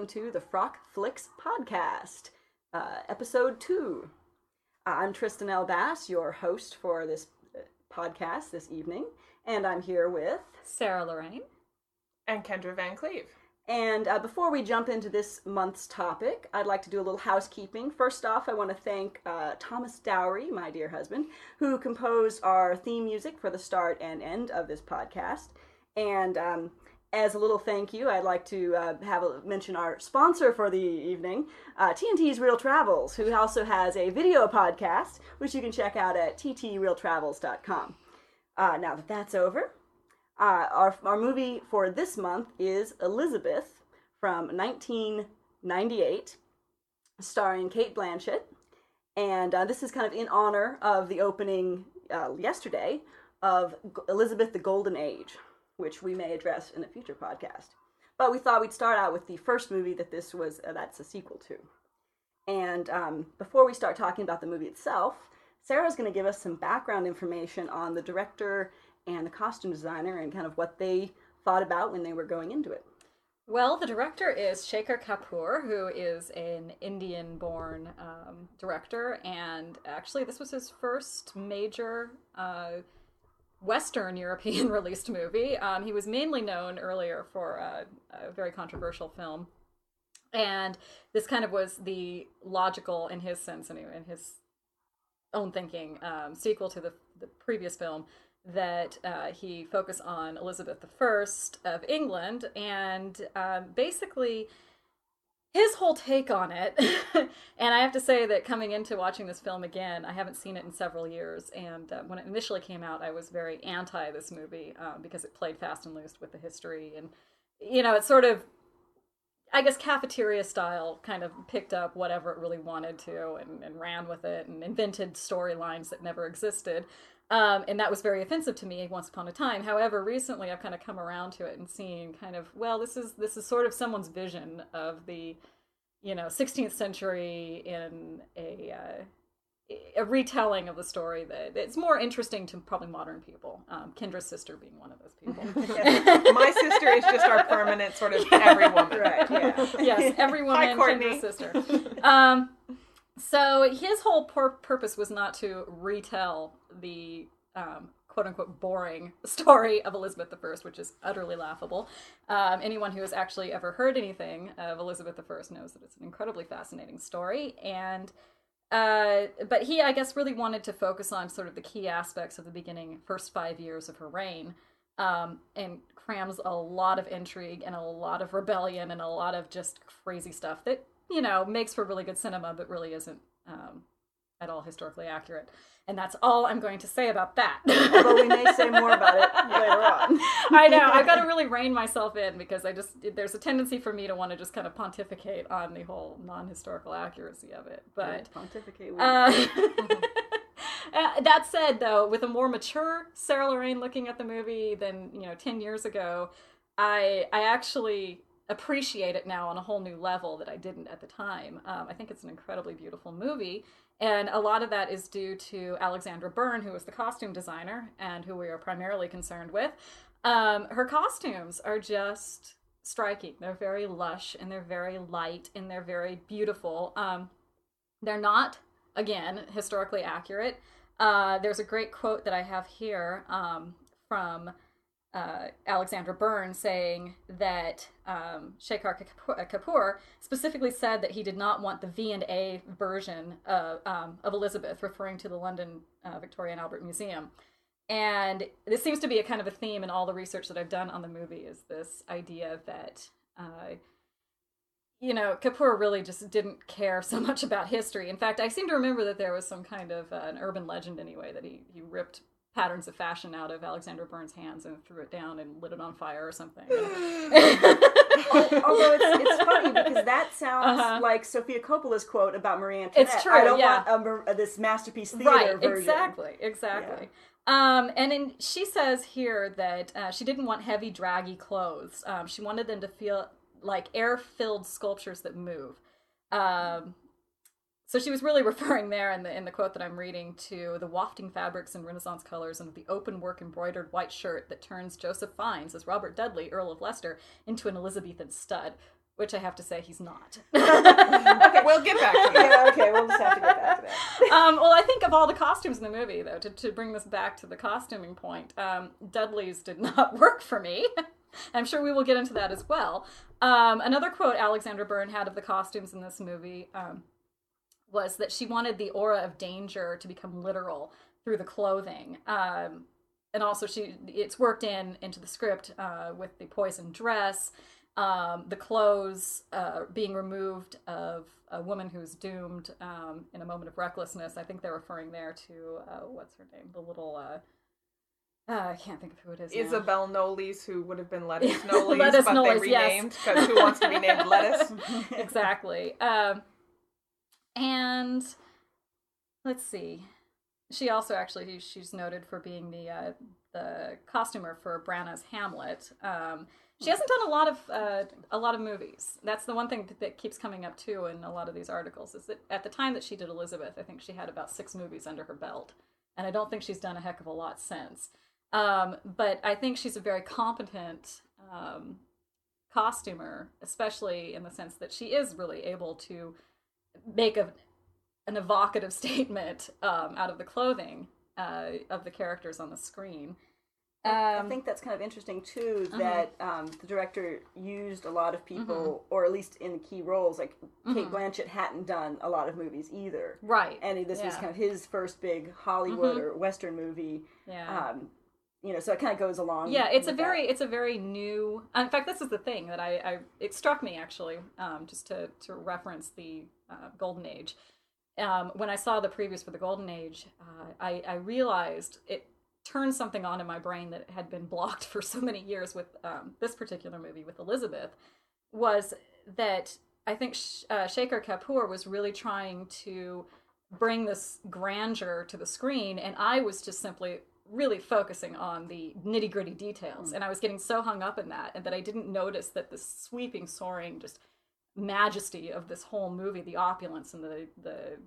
and welcome to the Frock Flicks podcast, uh, episode two. I'm Trystan L. Bass, your host for this uh, podcast this evening, and I'm here with Sarah Lorraine and Kendra Van Cleve. And uh, before we jump into this month's topic, I'd like to do a little housekeeping. First off, I want to thank uh, Thomas Dowry, my dear husband, who composed our theme music for the start and end of this podcast. And um, as a little thank you, I'd like to uh, have a, mention our sponsor for the evening, uh, TNT's Real Travels, who also has a video podcast, which you can check out at ttrealtravels.com. Uh, now that that's over, uh, our, our movie for this month is Elizabeth from 1998, starring Cate Blanchett. And uh, this is kind of in honor of the opening uh, yesterday of Elizabeth the Golden Age which we may address in a future podcast. But we thought we'd start out with the first movie that this was uh, that's a sequel to. And um, before we start talking about the movie itself, Sarah's going to give us some background information on the director and the costume designer and kind of what they thought about when they were going into it. Well, the director is Shekhar Kapur, who is an Indian born um, director, and actually, this was his first major uh, Western European released movie. Um, he was mainly known earlier for a, a, very controversial film, and this kind of was the logical, in his sense, anyway, in his own thinking, um, sequel to the the previous film that uh, he focused on Elizabeth I of England, and um, basically his whole take on it and i have to say that coming into watching this film again i haven't seen it in several years and uh, when it initially came out i was very anti this movie um, because it played fast and loose with the history and you know it sort of i guess cafeteria style kind of picked up whatever it really wanted to and, and ran with it and invented storylines that never existed um, and that was very offensive to me once upon a time. However, recently I've kind of come around to it and seen kind of well, this is this is sort of someone's vision of the, you know, 16th century in a uh, a retelling of the story that it's more interesting to probably modern people. Um, Kendra's sister being one of those people. My sister is just our permanent sort of every woman. Right. Yeah. yes, every woman. Hi, Kendra's sister. Um, so his whole pur- purpose was not to retell the um, quote unquote boring story of Elizabeth I, which is utterly laughable. Um, anyone who has actually ever heard anything of Elizabeth I knows that it's an incredibly fascinating story. And uh, but he, I guess, really wanted to focus on sort of the key aspects of the beginning, first five years of her reign, um, and crams a lot of intrigue and a lot of rebellion and a lot of just crazy stuff that you know makes for really good cinema, but really isn't um, at all historically accurate. And that's all I'm going to say about that. Although we may say more about it later on. I know. I've got to really rein myself in because I just, there's a tendency for me to want to just kind of pontificate on the whole non historical accuracy of it. But. Yeah, pontificate. Uh, uh, that said, though, with a more mature Sarah Lorraine looking at the movie than, you know, 10 years ago, I, I actually appreciate it now on a whole new level that I didn't at the time. Um, I think it's an incredibly beautiful movie. And a lot of that is due to Alexandra Byrne, who was the costume designer and who we are primarily concerned with. Um, her costumes are just striking. They're very lush and they're very light and they're very beautiful. Um, they're not, again, historically accurate. Uh, there's a great quote that I have here um, from uh, Alexandra Byrne saying that um, Shekhar Kapur specifically said that he did not want the V and A version of, um, of Elizabeth, referring to the London uh, Victoria and Albert Museum. And this seems to be a kind of a theme in all the research that I've done on the movie is this idea that, uh, you know, Kapur really just didn't care so much about history. In fact, I seem to remember that there was some kind of uh, an urban legend anyway that he, he ripped patterns of fashion out of Alexandra Byrne's hands and threw it down and lit it on fire or something. Although it's, it's funny because that sounds uh-huh. like Sofia Coppola's quote about Marie Antoinette. It's true. I don't yeah. want a, this masterpiece theater right, version. Exactly. Exactly. Yeah. Um, and then she says here that uh, she didn't want heavy, draggy clothes. Um, she wanted them to feel like air-filled sculptures that move. Um, so she was really referring there in the in the quote that I'm reading to the wafting fabrics and Renaissance colors and the open work embroidered white shirt that turns Joseph Fiennes as Robert Dudley, Earl of Leicester, into an Elizabethan stud. which I have to say he's not. Okay, we'll get back to that. yeah, okay, we'll just have to get back to that. um, well, I think of all the costumes in the movie, though, to, to bring this back to the costuming point, um, Dudley's did not work for me. I'm sure we will get into that as well. Um, another quote Alexandra Byrne had of the costumes in this movie um, was that she wanted the aura of danger to become literal through the clothing. Um, and also, she it's worked in into the script uh, with the poison dress, um, the clothes uh, being removed of a woman who's doomed um, in a moment of recklessness. I think they're referring there to uh, what's her name, the little. Uh, uh, I can't think of who it is. now. Isabel Knowles, who would have been Lettuce Knowles, Lettuce but Knowles, they renamed because who wants to be named Lettuce? exactly. Um, and let's see. She also actually she's noted for being the uh, the costumer for Branagh's Hamlet. Um, she hasn't done a lot of uh, a lot of movies. That's the one thing that, that keeps coming up too in a lot of these articles is that at the time that she did Elizabeth, I think she had about six movies under her belt, and I don't think she's done a heck of a lot since. Um, but I think she's a very competent um, costumer, especially in the sense that she is really able to make a, an evocative statement um, out of the clothing uh, of the characters on the screen. I Um, think that's kind of interesting too. Uh-huh. That um, the director used a lot of people, Mm-hmm. or at least in the key roles. Like Cate Blanchett hadn't done a lot of movies either, right. and this was Yeah. Mm-hmm. kind of his first big Hollywood or Western movie. yeah. Um, you know, so it kind of goes along. yeah it's a with that. very it's a very new in fact this is the thing that i, I it struck me actually um, just to, to reference the uh, golden age um, when i saw the previews for the golden age uh, I, I realized it turned something on in my brain that had been blocked for so many years with um, this particular movie with elizabeth was that i think Sh- uh, shekhar kapur was really trying to bring this grandeur to the screen and i was just simply really focusing on the nitty gritty details mm. and i was getting so hung up in that and that i didn't notice that the sweeping soaring just majesty of this whole movie the opulence and the the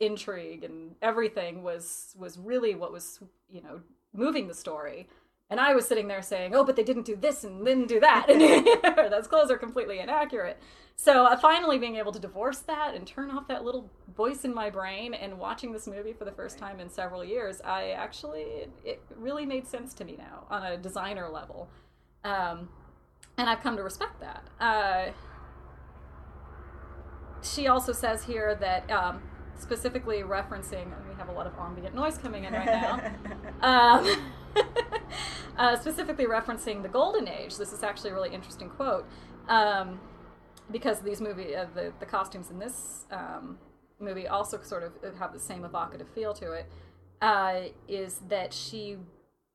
intrigue and everything was was really what was you know moving the story and i was sitting there saying oh but they didn't do this and didn't do that. And those clothes are completely inaccurate. So uh, finally being able to divorce that and turn off that little voice in my brain and watching this movie for the first time in several years i actually it, it really made sense to me now on a designer level. Um, and i've come to respect that. Uh, she also says here that um, specifically referencing we have a lot of ambient noise coming in right now. Um, uh, specifically referencing the golden age this is actually a really interesting quote um, because these movie uh, the, the costumes in this um, movie also sort of have the same evocative feel to it uh, is that she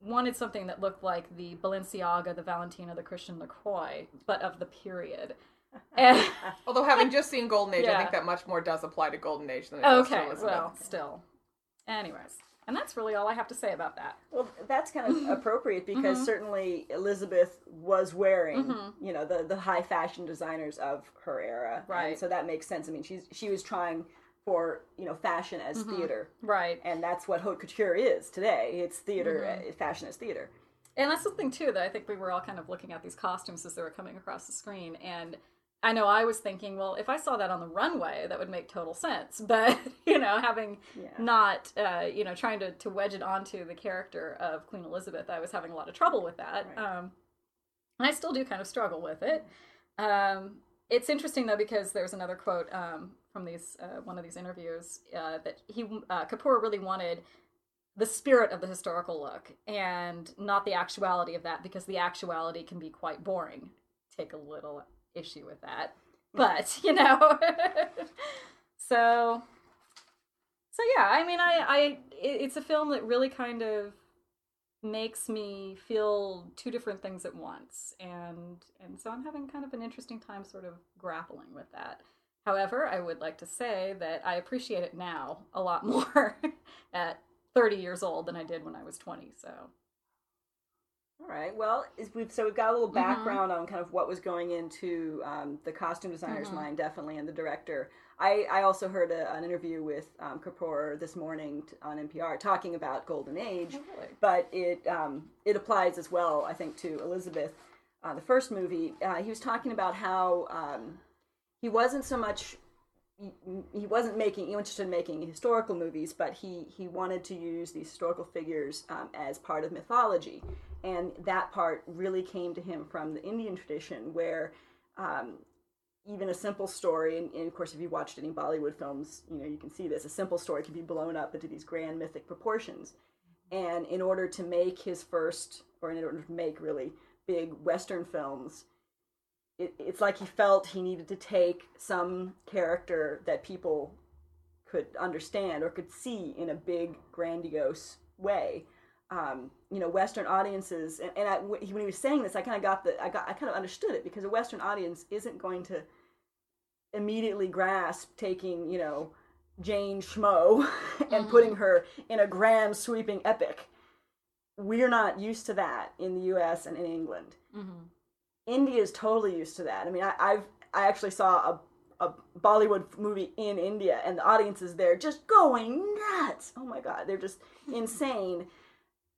wanted something that looked like the Balenciaga, the Valentina, the Christian LaCroix, but of the period. And- Although having just seen Golden Age, I think that much more does apply to Golden Age than it does to okay, Elizabeth. well, still. Anyways, and that's really all I have to say about that. Well, that's kind of appropriate because Mm-hmm. certainly Elizabeth was wearing, you know, the, the high fashion designers of her era, Right. And so that makes sense. I mean, she's she was trying for you know fashion as Mm-hmm. theater, Right. and that's what haute couture is today. It's theater, Mm-hmm. uh, fashion as theater. And that's the thing too that I think we were all kind of looking at these costumes as they were coming across the screen. And I know I was thinking, well, if I saw that on the runway, that would make total sense. But you know, having Yeah. not, uh, you know, trying to to wedge it onto the character of Queen Elizabeth, I was having a lot of trouble with that. Right. Um, and I still do kind of struggle with it. Um, it's interesting though because there's another quote um, from these uh, one of these interviews uh, that he uh, Kapur really wanted the spirit of the historical look and not the actuality of that because the actuality can be quite boring. Take a little issue with that, but you know. so, so yeah. I mean, I, I, it- it's a film that really kind of makes me feel two different things at once and and so i'm having kind of an interesting time sort of grappling with that however i would like to say that i appreciate it now a lot more at 30 years old than i did when i was 20 so All right. Well, we've so we've got a little Mm-hmm. background on kind of what was going into um, the costume designer's Mm-hmm. mind, definitely, and the director. I, I also heard a, an interview with um, Kapur this morning t- on NPR talking about Golden Age, Oh, really? but it um, it applies as well, I think, to Elizabeth, uh, the first movie. Uh, he was talking about how um, he wasn't so much he, wasn't making he interested in making historical movies, but he he wanted to use these historical figures um, as part of mythology, and that part really came to him from the Indian tradition, where um, even a simple story, and, and, of course, if you watched any Bollywood films, you know you can see this. A simple story can be blown up into these grand mythic proportions, and in order to make his first, or in order to make really big Western films, it, it's like he felt he needed to take some character that people could understand or could see in a big, grandiose way. Um, you know, Western audiences, and, and I, when he was saying this, I kind of got the, I got, I kind of understood it because a Western audience isn't going to immediately grasp taking, you know, Jane Schmo and mm-hmm. putting her in a grand sweeping epic. We're not used to that in the U.S. and in England. Mm-hmm. India is totally used to that. I mean, I, I've I actually saw a, a Bollywood movie in India, and the audience is there just going nuts. Oh my god, they're just insane.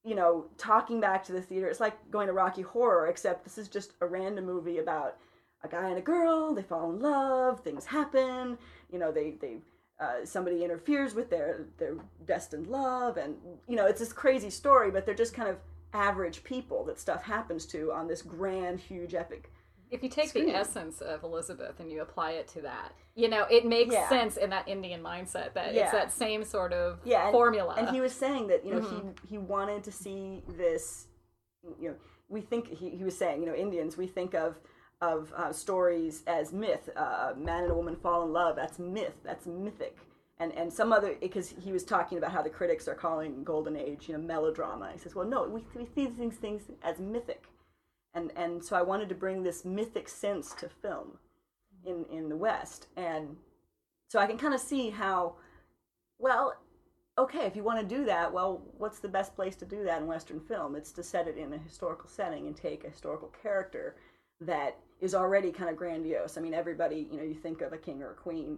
You know, talking back to the theater, it's like going to Rocky Horror, except this is just a random movie about a guy and a girl. They fall in love, things happen. You know, they they uh, somebody interferes with their their destined love, and you know, it's this crazy story, but they're just kind of average people that stuff happens to on this grand, huge, epic. If you take screen. the essence of Elizabeth and you apply it to that, you know, it makes yeah. sense in that Indian mindset that yeah. it's that same sort of yeah, and, formula. And he was saying that, you know, mm-hmm. he he wanted to see this, you know, we think he, he was saying, you know, Indians, we think of of uh, stories as myth. Uh, man and a woman fall in love. That's myth. That's mythic and and some other because he was talking about how the critics are calling golden age you know melodrama. He says well no we, we see these things as mythic. And and so i wanted to bring this mythic sense to film in in the west. And so i can kind of see how well okay if you want to do that well what's the best place to do that in western film? It's to set it in a historical setting and take a historical character that is already kind of grandiose. I mean everybody you know you think of a king or a queen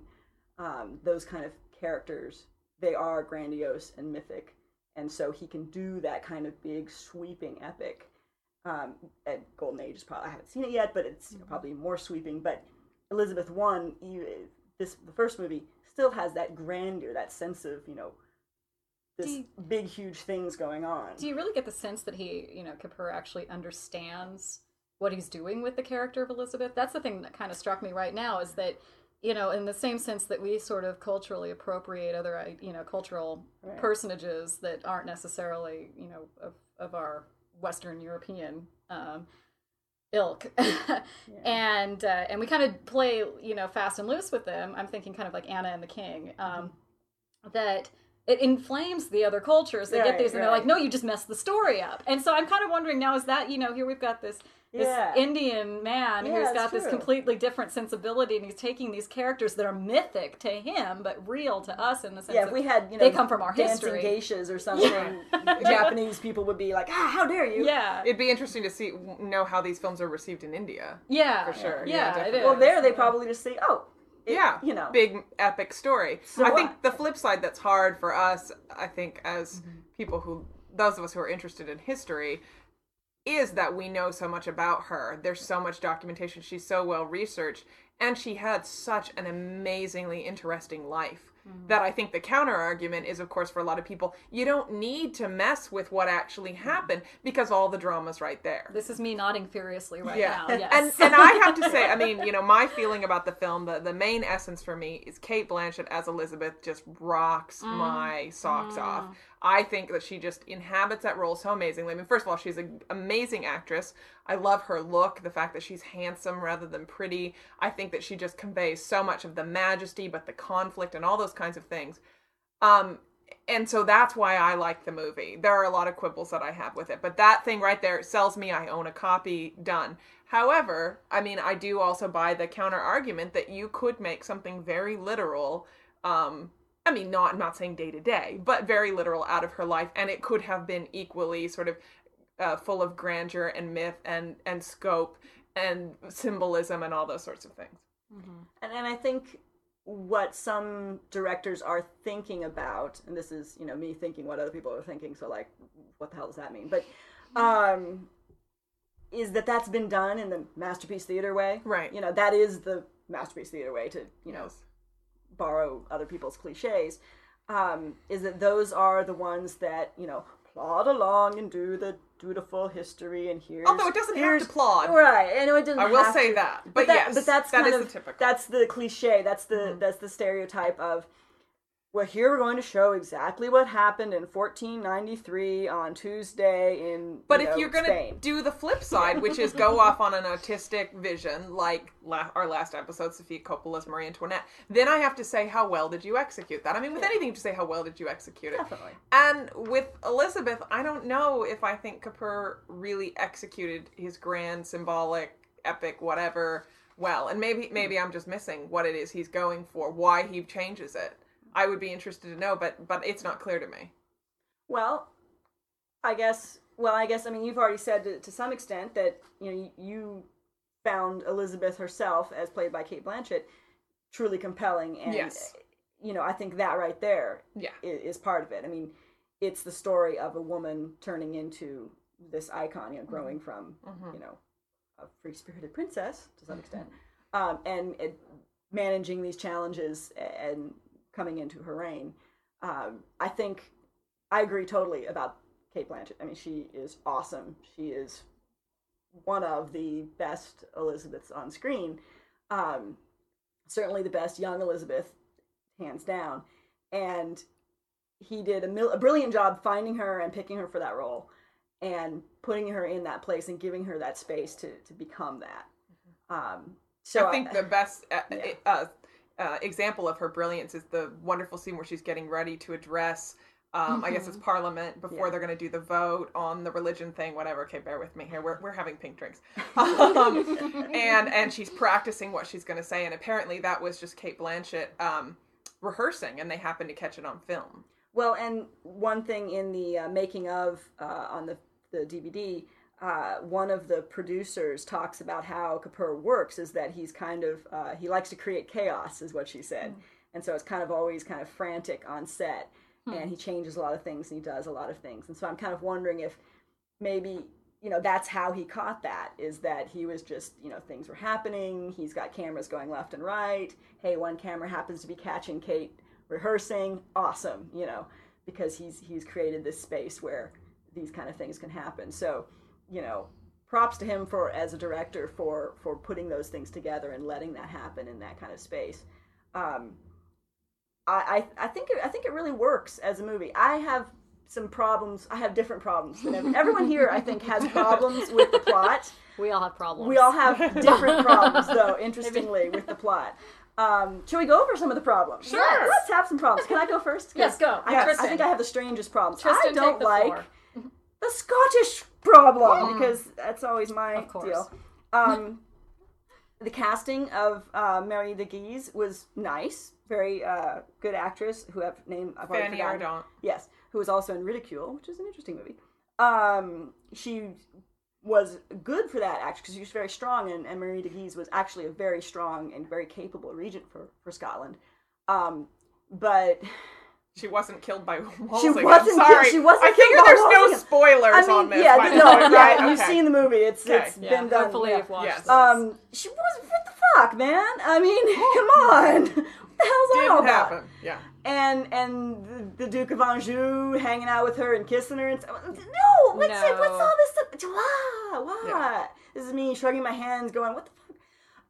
um, those kind of characters, they are grandiose and mythic, and so he can do that kind of big sweeping epic. Um, at Golden Age is probably I haven't seen it yet, but it's you know, probably more sweeping. But Elizabeth One, this the first movie still has that grandeur, that sense of you know this you, big huge things going on. Do you really get the sense that he, you know, Kapur actually understands what he's doing with the character of Elizabeth? That's the thing that kind of struck me right now is that you know, in the same sense that we sort of culturally appropriate other, you know, cultural right. personages that aren't necessarily, you know, of, of our Western European um, ilk, yeah. and uh, and we kind of play, you know, fast and loose with them. I'm thinking kind of like Anna and the King, um, mm-hmm. that it inflames the other cultures. They right, get these and right. they're like, no, you just messed the story up. And so I'm kind of wondering now, is that you know, here we've got this this yeah. Indian man yeah, who's got this completely different sensibility, and he's taking these characters that are mythic to him, but real to us in the sense. Yeah, if we had you know, they come from our history, geishas or something. Japanese people would be like, "Ah, how dare you!" Yeah, it'd be interesting to see know how these films are received in India. Yeah, for sure. Yeah, yeah well, there they probably just say, "Oh, it, yeah, you know, big epic story. So I think the flip side that's hard for us, I think, as mm-hmm. people who those of us who are interested in history, is that we know so much about her. There's so much documentation. She's so well researched, and she had such an amazingly interesting life. Mm-hmm. That I think the counter argument is, of course, for a lot of people, you don't need to mess with what actually happened because all the drama's right there. This is me nodding furiously right yeah. now. Yes. And and I have to say, I mean, you know, my feeling about the film, the, the main essence for me is Cate Blanchett as Elizabeth just rocks mm. my socks mm. off. I think that she just inhabits that role so amazingly. I mean, first of all, she's an amazing actress. I love her look, the fact that she's handsome rather than pretty. I think that she just conveys so much of the majesty, but the conflict and all those kinds of things. Um, and so that's why I like the movie. There are a lot of quibbles that I have with it, but that thing right there sells me. I own a copy, done. However, I mean, I do also buy the counter argument that you could make something very literal um, I mean, not I'm not saying day to day, but very literal out of her life, and it could have been equally sort of uh, full of grandeur and myth and and scope and symbolism and all those sorts of things. Mm-hmm. And and I think what some directors are thinking about, and this is you know me thinking what other people are thinking, so like, what the hell does that mean? But um, is that that's been done in the masterpiece theater way, right? You know, that is the masterpiece theater way to you know Yes. Borrow other people's cliches, um, is that those are the ones that you know plod along and do the dutiful history and here's Although it doesn't have to plod. right? I know it doesn't. I will say to. that. But, that, yes, but that's that kind is of the typical. that's the cliche. That's the Mhm. that's the stereotype of. Well, here we're going to show exactly what happened in 1493 on Tuesday in. But you if know, you're gonna do the flip side, which is go off on an artistic vision, like la- our last episode, Sofia Coppola's Marie Antoinette, then I have to say, how well did you execute that? I mean, with anything, to say, how well did you execute it? definitely. And with Elizabeth, I don't know if I think Kapur really executed his grand, symbolic, epic, whatever well. And maybe maybe hmm. I'm just missing what it is he's going for, why he changes it. I would be interested to know, but but it's not clear to me. Well, I guess. Well, I guess. I mean, you've already said to, to some extent that you know you found Elizabeth herself, as played by Cate Blanchett, truly compelling, and Yes. you know, I think that right there Yeah. is, is part of it. I mean, it's the story of a woman turning into this icon, you know, growing from Mhm. you know a free spirited princess to some extent, um, and, and managing these challenges and coming into her reign. Um, I think I agree totally about Cate Blanchett. I mean, she is awesome. She is one of the best Elizabeths on screen. Um, certainly the best young Elizabeth, hands down. And he did a, mil- a brilliant job finding her and picking her for that role and putting her in that place and giving her that space to, to become that. Um, so I think the best uh, Yeah. uh, uh, example of her brilliance is the wonderful scene where she's getting ready to address. Um, I guess it's Parliament before Mm-hmm. Yeah. they're going to do the vote on the religion thing, whatever. Okay, bear with me here. We're, we're having pink drinks, um, and and she's practicing what she's going to say, and apparently that was just Cate Blanchett um, rehearsing, and they happened to catch it on film. Well, and one thing in the uh, making of uh, on the the DVD, uh, one of the producers talks about how Kapur works is that he's kind of uh, he likes to create chaos, is what she said, and so it's kind of always kind of frantic on set, and he changes a lot of things and he does a lot of things, and so I'm kind of wondering if maybe you know that's how he caught that is that he was just you know things were happening he's got cameras going left and right hey one camera happens to be catching kate rehearsing awesome you know because he's he's created this space where these kind of things can happen. So you know props to him for as a director for for putting those things together and letting that happen in that kind of space um i i, I think it, i think it really works as a movie i have some problems i have different problems than every, everyone here i think has problems with the plot We all have problems. we all have different problems, though, interestingly, with the plot. Um, should we go over some of the problems? Sure. Let's, let's have some problems. Can I go first? Yes, go. I, I think I have the strangest problems. Trystan, I don't the like the Scottish problem because that's always my Of course. deal. Um, the casting of uh, Mary de Guise was nice. Very uh, good actress who have name I've already Fanny forgotten. Ardant. Yes, who was also in Ridicule, which is an interesting movie. Um, she was good for that actually because she was very strong, and, and Marie de Guise was actually a very strong and very capable regent for for Scotland. Um, but She wasn't killed by she wasn't. Sorry, She wasn't. I figure killed by there's no spoilers I mean, on this. yeah, by no, way, yeah. right? You've Okay. seen the movie. It's Okay. it's Yeah, been done. hopefully yeah. you've watched Yes. this. Um, she was what the fuck, man. I mean, come on. What the hell's that all Didn't about? happen. Yeah. and and the, the Duke of Anjou hanging out with her and kissing her and stuff. no, what's it, what's all this stuff? Why? Why? Yeah. This is me shrugging my hands, going, what the fuck?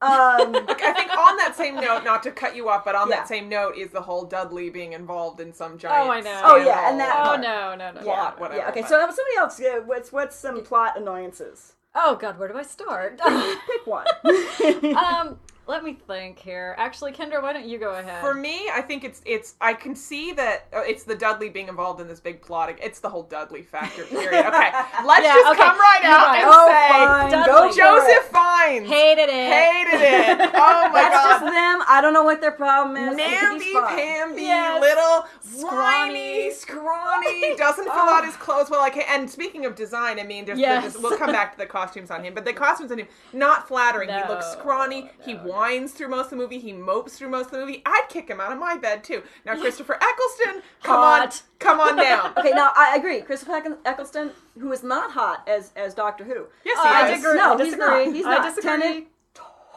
Um, I think on that same note, not to cut you off, but on Yeah. that same note is the whole Dudley being involved in some giant. Oh, I know. Oh, yeah, and that. Oh part. no, no, no. Plot, no. whatever. yeah. Okay. but- So somebody else. uh, What's what's some plot annoyances? Oh god, where do I start? Pick one. um, let me think here. Actually, Kendra, why don't you go ahead? For me, I think it's it's. I can see that uh, it's the Dudley being involved in this big plot. It's the whole Dudley factor. Period. Okay, let's Yeah, just okay, come right you're out right. and oh, say fine. Dudley. for Joseph it. Fiennes hated it. hated it. Oh my That's god. just them. I don't know what their problem is. I Namby pamby Yes. little Scrawny. scrawny doesn't fill out his clothes well. Like, and speaking of design, I mean, there's, Yes. there's- we'll come back to the costumes on him, but the costumes on him not flattering. he looks scrawny. he no, no. Whines through most of the movie. He mopes through most of the movie. I'd kick him out of my bed too. Now, Christopher Eccleston, come on, come on down. Okay, now I agree. Christopher Eccleston, who is not hot as as Doctor Who. Yes, he I is. disagree. No, I he's disagree. not. He's I not. disagree. Tennant,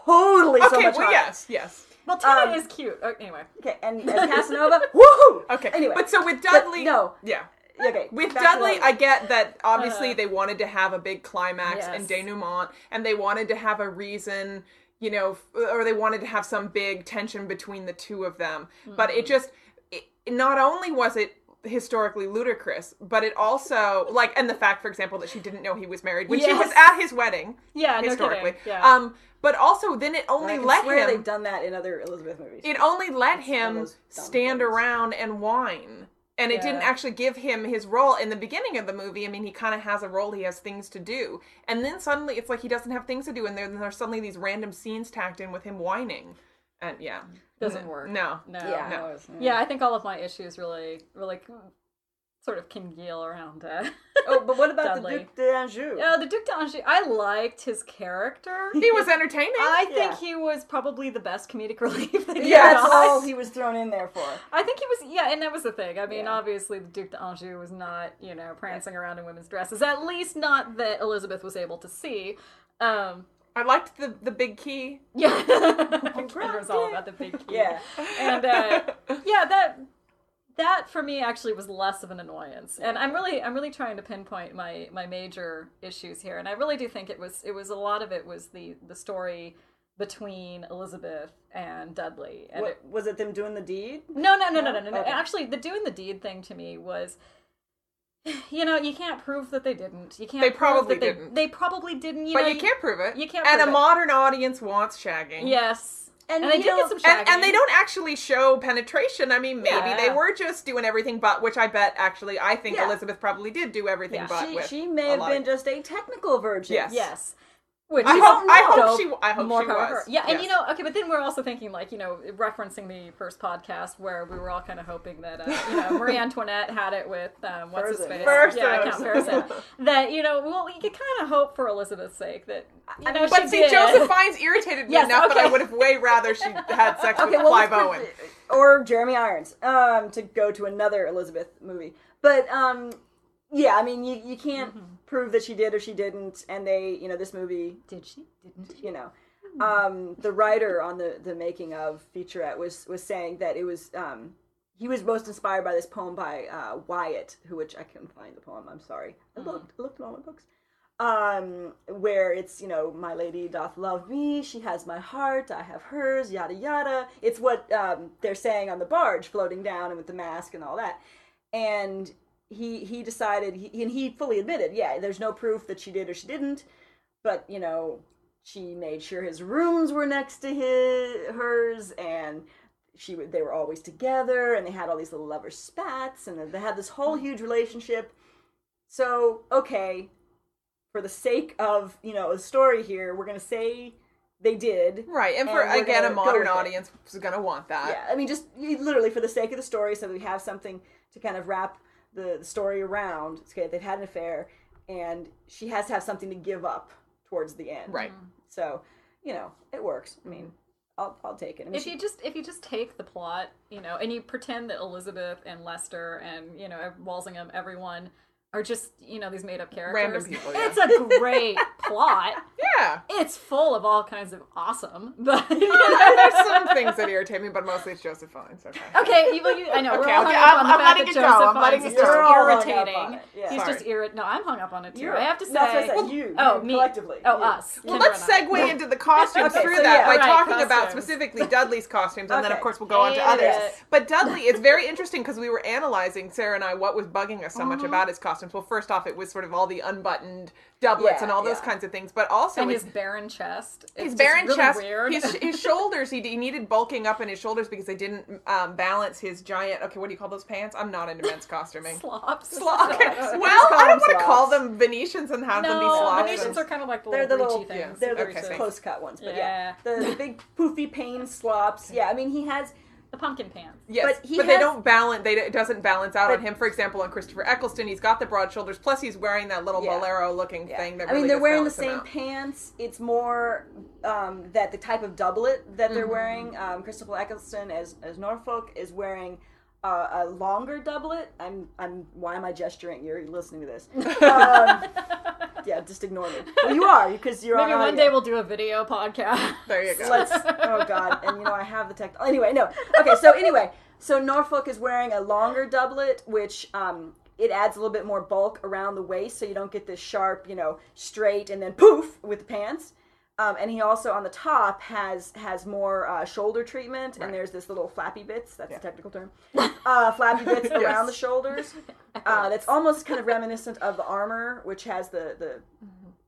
totally so Okay, much well, hotter. yes, yes. Well, Tina Um, is cute. Oh, anyway, Okay, and as Casanova, woohoo! Okay, Anyway, but so with but Dudley, no. yeah. Okay, With Dudley, I get that obviously Uh. they wanted to have a big climax Yes. and denouement, and they wanted to have a reason, you know, or they wanted to have some big tension between the two of them. But Mm-hmm. it just, it, not only was it historically ludicrous, but it also, like, and the fact, for example, that she didn't know he was married when she was at his wedding, yeah, historically. kidding. Yeah. Um, but also then it only let him. they've done that in other Elizabeth movies. it only let him of those dumb stand around and whine and it didn't actually give him his role in the beginning of the movie. I mean he kind of has a role he has things to do. And then suddenly it's like he doesn't have things to do and then there's suddenly these random scenes tacked in with him whining. And yeah. Doesn't N- work. no. No, yeah, no. Yeah, I think all of my issues really, really sort of congeal around. Uh, Oh, but what about Dudley. the Duc d'Anjou? yeah, the Duc d'Anjou. I liked his character. he was entertaining I think Yeah. he was probably the best comedic relief. That he yeah, that's all he was thrown in there for. I think he was, yeah, and that was the thing. I mean, Yeah. obviously, the Duc d'Anjou was not, you know, prancing around in women's dresses. At least not that Elizabeth was able to see. Um, i liked the the big key yeah, Kendra's all about the big key. Yeah. and uh, yeah, that that for me actually was less of an annoyance. And I'm really, I'm really trying to pinpoint my my major issues here. And I really do think it was, it was a lot of it was the the story between Elizabeth and Dudley. And What, it, was it them doing the deed? no, no, no, no, no, no, no. Okay. Actually, the doing the deed thing to me was, you know, you can't prove that they didn't. You can't. They prove probably that they, didn't. They probably didn't. You but know, you can't prove it you can't and prove a it. modern audience wants shagging Yes, And, and, they you did know- get some shagging. and, and they don't actually show penetration. I mean, maybe Yeah. they were just doing everything but, which I bet actually, I think Yeah. Elizabeth probably did do everything Yeah. but She, with. she may have been of- just a technical virgin. Yes. Yes. Which I is hope, I hope she, I hope more she power was. her. Yeah, and Yes. you know, okay, but then we're also thinking like, you know, referencing the first podcast where we were all kind of hoping that, uh, you know, Marie Antoinette had it with um, what's his Fersen, face, yeah. Fersen. yeah, Count Fersen. that you know, well, you could kind of hope for Elizabeth's sake that you know, But she see, did. Joseph Fiennes irritated me Yes, enough that I would have way rather she had sex Okay, with well, Clive Owen. put- or Jeremy Irons, um, to go to another Elizabeth movie. But um, yeah, I mean, you you can't Mm-hmm. Prove that she did or she didn't, and they, you know, this movie, Did she? Didn't she? you know, um, the writer on the the making of featurette was was saying that it was um. He was most inspired by this poem by uh, Wyatt, who which I couldn't find the poem. I'm sorry. I looked, I looked in all my books. um, where it's you know my lady doth love me she has my heart i have hers yada yada it's what um, they're saying on the barge floating down and with the mask and all that and he he decided he, and he fully admitted yeah there's no proof that she did or she didn't but you know she made sure his rooms were next to his hers and she they were always together and they had all these little lover spats and they had this whole huge relationship so okay for the sake of you know a story here we're gonna say they did Right, and for And again, a modern it. audience is going to want that. yeah i mean just literally for the sake of the story so that we have something to kind of wrap the, the story around okay they've had an affair and she has to have something to give up towards the end. Right. Mm-hmm. so you know it works. I mean i'll, I'll take it. I mean, If she- you just if you just take the plot, you know, and you pretend that Elizabeth and Leicester and you know Walsingham, everyone are just you know these made up characters. Random people, yeah. It's a great plot. Yeah. It's full of all kinds of awesome, but There's some things that irritate me, but mostly it's Joseph Fiennes. Okay. Okay, you, I know we're Okay, all okay, hung up I'm- on the I'm fact that it go, I'm Joseph letting Fiennes go. just irritating. yeah. He's Sorry. just irrit. No, I'm hung up on it too. You're- I have to say, that's what I said, you, oh me, collectively, oh you. us. Well, let's segue into the costumes Okay, through so that yeah. by Right, talking about specifically Dudley's costumes, and then of course we'll go on to others. But Dudley, it's very interesting because we were analyzing Sarah and I what was bugging us so much mm-hmm. about his costumes. Well, first off, it was sort of all the unbuttoned doublets Yeah, and all those yeah. kinds of things, but also and his barren chest. It's his just barren really chest, Weird. his, his shoulders. He, he needed bulking up in his shoulders because they didn't um, balance his giant. Okay, what do you call those pants? I'm not into men's costuming. slops. Slo- okay. Well, call I don't them want to call them Venetians and have them be No, slops. Venetians are kind of like the They're little the breachy little, yeah. things. they're the Okay, close cut ones, but yeah, Yeah. the, the big poofy pain slops. Yeah, I mean he has the pumpkin pants. Yes, But but, he they don't balance. They it doesn't balance out But- on him. For example, on Christopher Eccleston, he's got the broad shoulders. Plus, he's wearing that little Yeah. bolero-looking Yeah. thing. That I mean, really they're wearing the same pants. It's more um, that the type of doublet that Mm-hmm. they're wearing. Um, Christopher Eccleston as as Norfolk is wearing uh, a longer doublet. I'm I'm why am I gesturing? You're listening to this. Um, yeah, just ignore me. Well, you are because you're Maybe on one audio. day we'll do a video podcast. There you go. Let's. Oh God, and you know I have the tech. Anyway, no. Okay, so anyway, so Norfolk is wearing a longer doublet, which um it adds a little bit more bulk around the waist, so you don't get this sharp, you know, straight and then poof with the pants. Um, and he also on the top has has more uh, shoulder treatment, and there's this little flappy bits. That's the technical term. Uh, flappy bits around the shoulders. Uh, that's almost kind of reminiscent of the armor, which has the the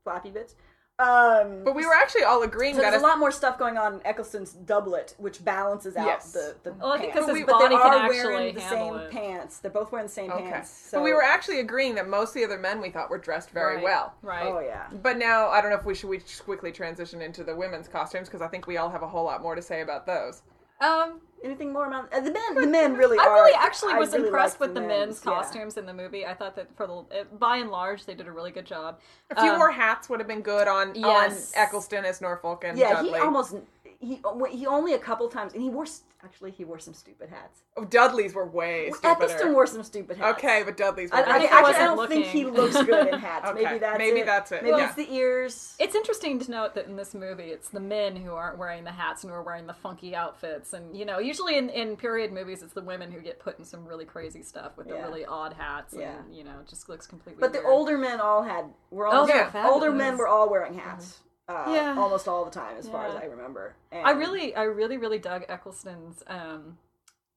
flappy bits. Um, But we were actually all agreeing so that there's a lot more stuff going on in Eccleston's doublet, which balances out Yes. the, the Well, I think pants. 'cause his but they body can are actually wearing the same it. pants. They're both wearing the same Okay. pants. So, But we were actually agreeing that most of the other men we thought were dressed very Right. well. Right. Oh yeah. But now I don't know if we should we just quickly transition into the women's costumes because I think we all have a whole lot more to say about those. Um, Anything more about uh, the men? The men really I are. really actually was really impressed with the men's yeah. costumes in the movie. I thought that for the uh, by and large they did a really good job. A few Um, more hats would have been good on Yes. on Eccleston as Norfolk and Yeah, Dudley. he almost he he only a couple times, and he wore actually he wore some stupid hats. oh, Dudley's were way stupider. Eccleston wore some stupid hats. Okay, but Dudley's were I, I, very actually, I I wasn't don't think he looks good in hats. Okay, Maybe that's maybe it. that's it, Maybe yeah. it's the ears. It's interesting to note that in this movie, it's the men who aren't wearing the hats and who are wearing the funky outfits. And, you know, usually in, in period movies, it's the women who get put in some really crazy stuff with the really odd hats. Yeah. And, you know, just looks completely But the older men all had were all Oh, Yeah. older men were all wearing hats. Mm-hmm. Uh, Yeah. almost all the time, as far as I remember. And I really, I really, really dug Eccleston's um,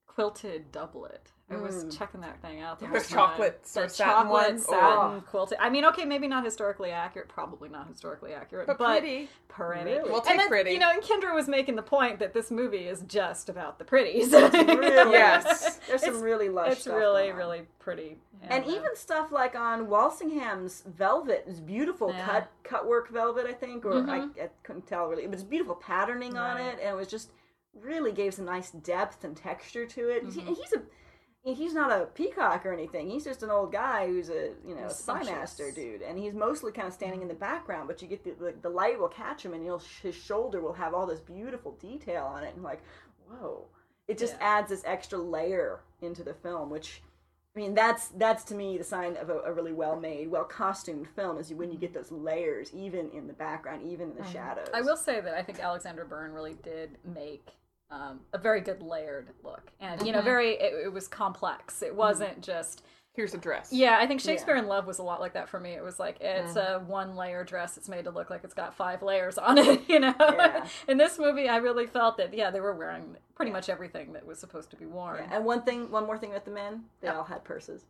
quilted doublet. I was Mm. checking that thing out. The The chocolate sort the of satin chocolate one? satin Oh. quilted. I mean, okay, maybe not historically accurate, probably not historically accurate, But but, pretty. pretty. Really? We'll and take then, pretty. You know, and Kendra was making the point that this movie is just about the pretties. Really? Yes. There's some It's- really lush it's stuff really, going on. really pretty. and even stuff like on Walsingham's velvet is beautiful Yeah. cut cut work velvet, I think, or Mhm. I, I couldn't tell really. It was beautiful patterning on it, and it was just really gave some nice depth and texture to it. He- Mhm. he's a he's not a peacock or anything. He's just an old guy who's a you know spy master dude, and he's mostly kind of standing in the background. But you get the the, the light will catch him, and he'll his shoulder will have all this beautiful detail on it, and like whoa, it just Yeah. adds this extra layer into the film, which. I mean, that's that's to me the sign of a, a really well made, well costumed film is when you get mm-hmm. those layers, even in the background, even in the mm-hmm. shadows. I will say that I think Alexandra Byrne really did make um, a very good layered look, and you know, mm-hmm. very it, it was complex. It mm-hmm. wasn't just Here's a dress. yeah. I think Shakespeare in Love was a lot like that for me. It was like it's mm-hmm. a one layer dress. It's made to look like it's got five layers on it. You know, Yeah. in this movie, I really felt that yeah, they were wearing pretty much everything that was supposed to be worn. Yeah, And one thing, one more thing with the men, they all had purses,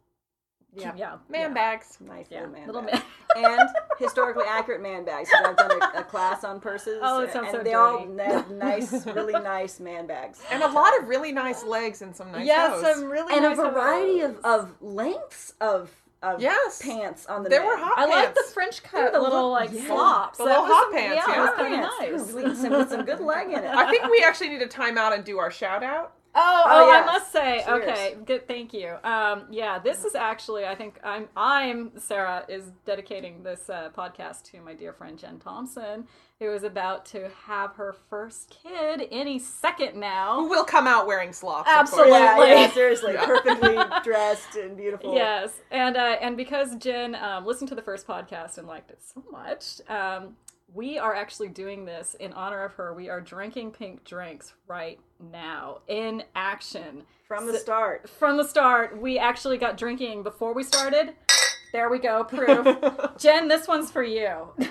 Yeah, yeah, Man yeah. bags. nice Yeah, little man little bags. man. and historically accurate man bags. 'cause I've done a, a class on purses. Oh, it sounds and so they all have nice, really nice man bags. And a lot of really nice legs and some nice Yes, hose. some really and nice a variety of, of lengths of of Yes. pants on the There men. were hot I like the. French cut the little look- like yeah. slops. The little hot some- pants, Yeah, yeah. Hot pants. nice. With some, with some good leg in it. I think we actually need to time out and do our shout out. Oh, Oh, oh, yes. I must say, Cheers. okay, good, thank you. Um, yeah, this is actually, I think I'm, I'm Sarah is dedicating this uh, podcast to my dear friend Jen Thompson, who is about to have her first kid any second now. Who will come out wearing slops? Absolutely. yeah, yeah, Absolutely. seriously, perfectly dressed and beautiful. Yes, and uh, and because Jen um, listened to the first podcast and liked it so much, um, we are actually doing this in honor of her. We are drinking pink drinks right now in action. From the So- start. from the start, we actually got drinking before we started. There we go, proof. Jen, this one's for you.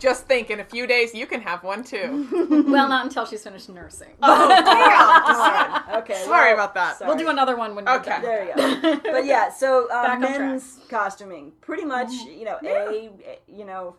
Just think, in a few days you can have one too. well, not until she's finished nursing. oh, damn. Okay. Sorry well, about that. sorry. We'll do another one when you're Okay. done. There you go. But yeah, so uh, Back track. men's costuming, pretty much, you know, a, you know,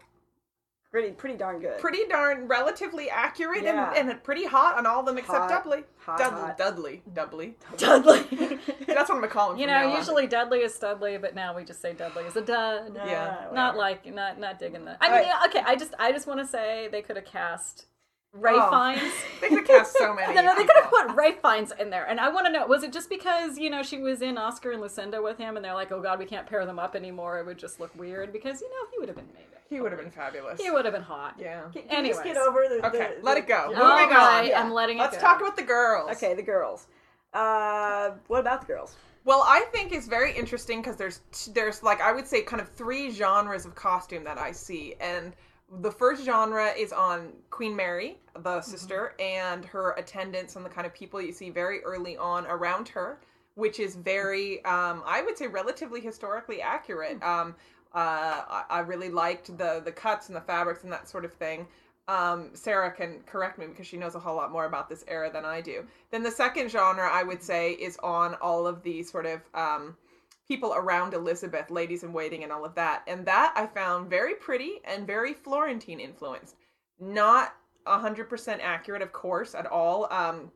pretty pretty darn good. Pretty darn relatively accurate Yeah. and, and pretty hot on all of them except Hot, Dudley. hot, Dud- hot. Dudley. Dudley. Dudley. That's what I'm gonna call him. you from know, now on. usually Dudley is Studley, but now we just say Dudley is a dud. Yeah. Ah, Not whatever. like not not digging that. I mean, right. okay. I just I just want to say they could have cast Ralph Oh. Fiennes. They could have cast so many. No, no, they could have put Ralph Fiennes in there, and I want to know: was it just because you know she was in Oscar and Lucinda with him, and they're like, "Oh God, we can't pair them up anymore. It would just look weird." Because you know he would have been made. He would have been fabulous. He would have been hot. Yeah. Can, can you just Anyways. get over the. Okay, the- let it go. Moving All on. right, Yeah. I'm letting it Let's go. talk about the girls. Okay, the girls. Uh, what about the girls? Well, I think is very interesting because there's t- there's like I would say kind of three genres of costume that I see, and the first genre is on Queen Mary, the sister, and her attendants and the kind of people you see very early on around her, which is very um, I would say relatively historically accurate. Um, uh, I, really liked the the cuts and the fabrics and that sort of thing um, Sarah can correct me because she knows a whole lot more about this era than I do. Then the second genre I would say is on all of the sort of um, people around Elizabeth, ladies in waiting, and all of that. And that I found very pretty and very Florentine influenced. Not hundred percent accurate, of course, at all. Um,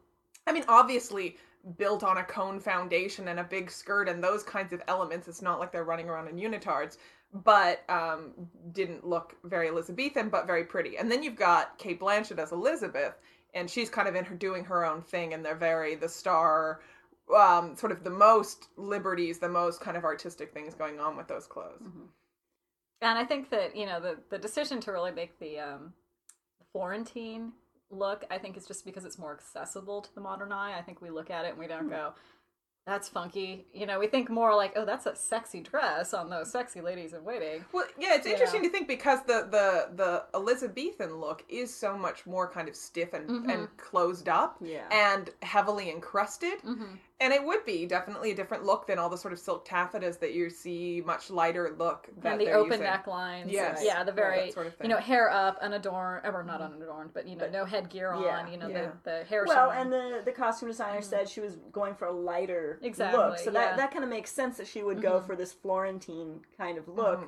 I mean, obviously built on a cone foundation and a big skirt and those kinds of elements. It's not like they're running around in unitards but um, didn't look very Elizabethan, but very pretty. And then you've got Cate Blanchett as Elizabeth, and she's kind of in her doing her own thing, and they're very the star, um, sort of the most liberties, the most kind of artistic things going on with those clothes. Mm-hmm. And I think that you know the the decision to really make the um, Florentine look, I think is just because it's more accessible to the modern eye. I think we look at it and we don't go, that's funky. You know, we think more like, oh, that's a sexy dress on those sexy ladies in waiting. Well, yeah, it's interesting to think because the the the Elizabethan look is so much more kind of stiff and Mm-hmm. and closed up, Yeah. and heavily encrusted. Mm-hmm. And it would be definitely a different look than all the sort of silk taffetas that you see, much lighter look. That And the open using. necklines. and- Yes. Yeah, the very, that sort of you know, hair up, unadorned, or not unadorned, but, you know, no headgear on, Yeah, you know, yeah. the, the hair Well, showing. and the the costume designer said she was going for a lighter Mm-hmm. Exactly, look, so that yeah. Mm-hmm. that kind of makes sense that she would go for this Florentine kind of look,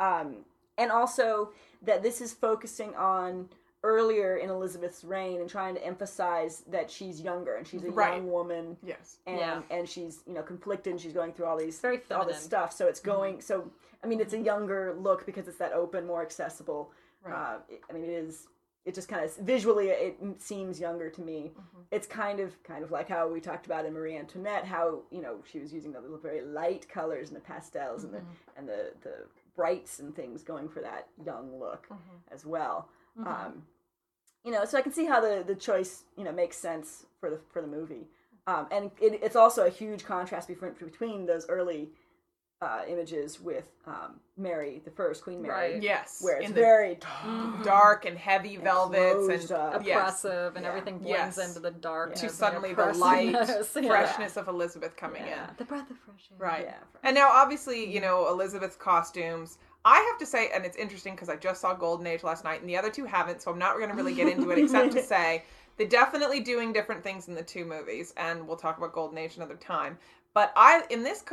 Mm-hmm. um, and also that this is focusing on earlier in Elizabeth's reign and trying to emphasize that she's younger and she's a Right. young woman Yes. and Yeah. and she's you know conflicted and she's going through all these very all this. Mm-hmm. stuff so it's going so i mean it's a younger look because it's that open more accessible Right. uh, it- i mean it is it just kind of visually it seems younger to me Mm-hmm. it's kind of kind of like how we talked about in marie antoinette how you know she was using the little very light colors and the pastels and the Mm-hmm. and the the brights and things going for that young look Mm-hmm. as well Mm-hmm. um you know so i can see how the the choice you know makes sense for the for the movie um, and it, it's also a huge contrast between, between those early uh, images with um, Mary the First, Queen Mary, Right. Yes. where it's very dark and heavy velvets and up. yes. oppressive and Yeah. everything blends Yes. into the dark to suddenly the light freshness of Elizabeth coming Yeah. in. the breath of fresh air Right. Yeah. And now, obviously, you know, Elizabeth's costumes. I have to say, and it's interesting because I just saw Golden Age last night, and the other two haven't, so I'm not going to really get into it except to say they're definitely doing different things in the two movies, and we'll talk about Golden Age another time. But I, in this,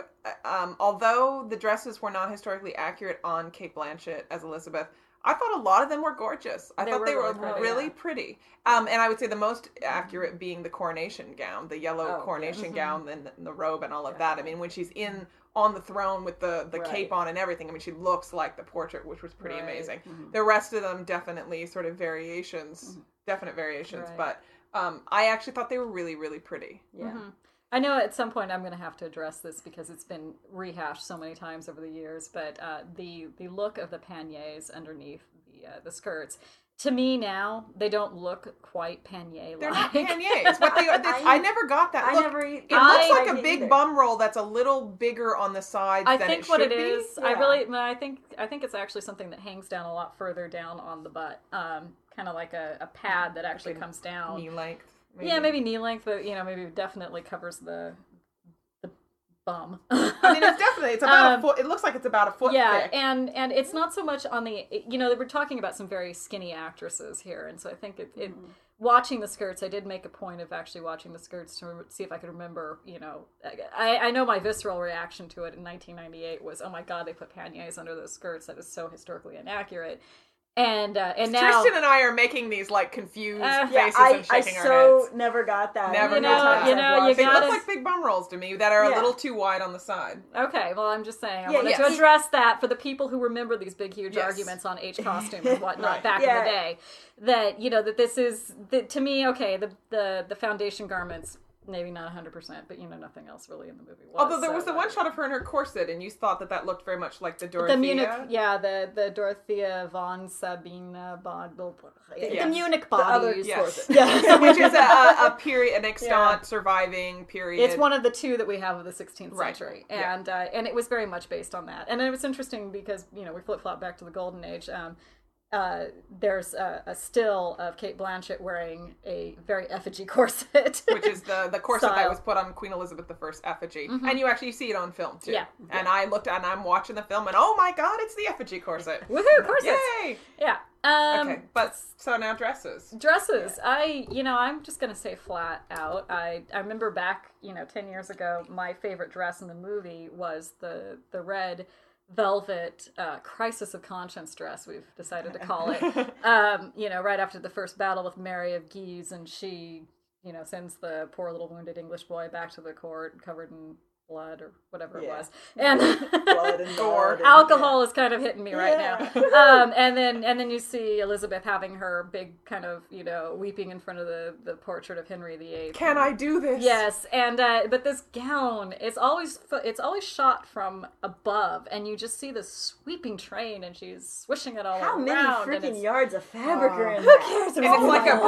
um, although the dresses were not historically accurate on Cate Blanchett as Elizabeth, I thought a lot of them were gorgeous. I They thought were they were really pretty, really yeah. pretty. Um, and I would say the most accurate being the coronation gown, the yellow Oh, yeah. coronation gown, and, and the robe and all of that. I mean, when she's in on the throne with the the Right. cape on and everything, I mean, she looks like the portrait, which was pretty Right. amazing. Mhm. The rest of them definitely sort of variations, Mm-hmm. definite variations, Right. but um, I actually thought they were really, really pretty. yeah. Mm-hmm. I know at some point I'm going to have to address this because it's been rehashed so many times over the years. But uh, the the look of the panniers underneath the uh, the skirts, to me now they don't look quite pannier They're not like. panniers. What they are, they, I, I- never got that. I Look, never. It I- looks like I a big either. bum roll that's a little bigger on the sides I than think it what should it be. is, I really, I think, I think it's actually something that hangs down a lot further down on the butt, um, kind of like a, a pad that actually Like comes down. knee length. Yeah, maybe knee length, but you know, maybe definitely covers the the bum. I mean, it's definitely it's about Um, a foot. It looks like it's about a foot yeah, thick. and and it's not so much on the you know we're talking about some very skinny actresses here, and so I think it, it watching the skirts, I did make a point of actually watching the skirts to see if I could remember. You know, I I know my visceral reaction to it in 1998 was, oh my god, they put panniers under those skirts. That is so historically inaccurate. And uh, and now Trystan and I are making these like confused Uh, faces Yeah, I, and I shaking our so heads. never got that. Never You got know- that. you know, you They gotta- look like big bum rolls to me that are a little too wide on the side. Okay, well, I'm just saying. I Yeah, wanted yeah. to address that for the people who remember these big, huge Yes. arguments on H costume and whatnot Right. back in the day. That you know that this is that to me. Okay, the the the foundation garments maybe not 100%, but you know, nothing else really in the movie was. Although there was so, the one shot of her in her corset, and you thought that that looked very much like the Dorothea. The Munich, yeah, the the Dorothea von Sabina Bod, Yes. the Munich other- bodies. Yes. Yeah. which is a, a, period, an extant Yeah. surviving period. It's one of the two that we have of the 16th Right. century, Yeah. and uh, and it was very much based on that. And it was interesting because you know we flip flop back to the Golden Age. Um, uh, there's a, a still of Cate Blanchett wearing a very effigy corset, which is the the corset that was put on Queen Elizabeth I effigy, and you actually see it on film too. Yeah. And I looked at, and I'm watching the film, and oh my god, it's the effigy corset! woohoo corsets. Yay! Yeah. Um, Okay, but so now dresses. dresses i you know i'm just gonna say flat out i i remember back you know 10 years ago my favorite dress in the movie was the the red velvet uh, crisis of conscience dress we've decided to call it. Um you know right after the first battle with mary of guise and she you know sends the poor little wounded english boy back to the court covered in blood or whatever Yeah. it was and Blood and Gore. blood and- alcohol is kind of hitting me right Yeah. now um, and then and then you see elizabeth having her big kind of you know weeping in front of the the portrait of henry viii Can I do this? yes and uh, but this gown it's always it's always shot from above and you just see this sweeping train and she's swishing it all around. How around many freaking yards of fabric are in who cares And it's like a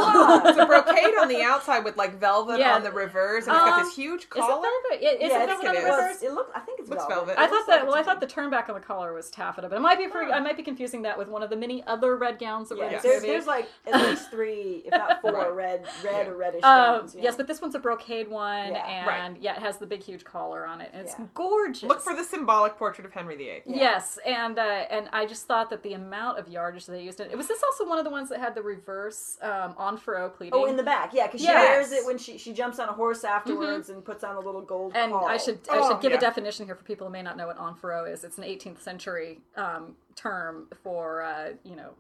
it's a brocade on the outside with like velvet Yeah. on the reverse, and it's got Um, this huge is it collar. velvet? Is yeah, it it's, velvet on the it is. reverse? It look. I think it's Looks velvet. velvet. I It thought that. like Well, I thought the turn back on the collar was taffeta, but it might be. For, Oh. I might be confusing that with one of the many other red gowns that were in Yes. There's, movie. there's like at least three, if not four, Right. red, red Yeah. or reddish Uh, gowns. yeah. Yes, but this one's a brocade one, Yeah. and Right. yeah, it has the big, huge collar on it, and it's Yeah. gorgeous. Look for the symbolic portrait of Henry VIII. Yes, and uh, and I just thought that the amount of yardage they used in it. Was this also one of the ones that had the reverse um, en fourreau pleating? Oh, in the back, yeah, because she Yes. wears it when she she jumps on a horse afterwards and puts on a little gold. and caul. I should I Oh, should give yeah. a definition here for people who may not know what en is. It's an 18th century um, term for uh, you know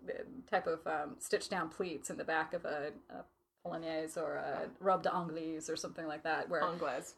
type of um, stitched down pleats in the back of a, a polonaise or a robe d'anglaise or something like that. Where Anglaise.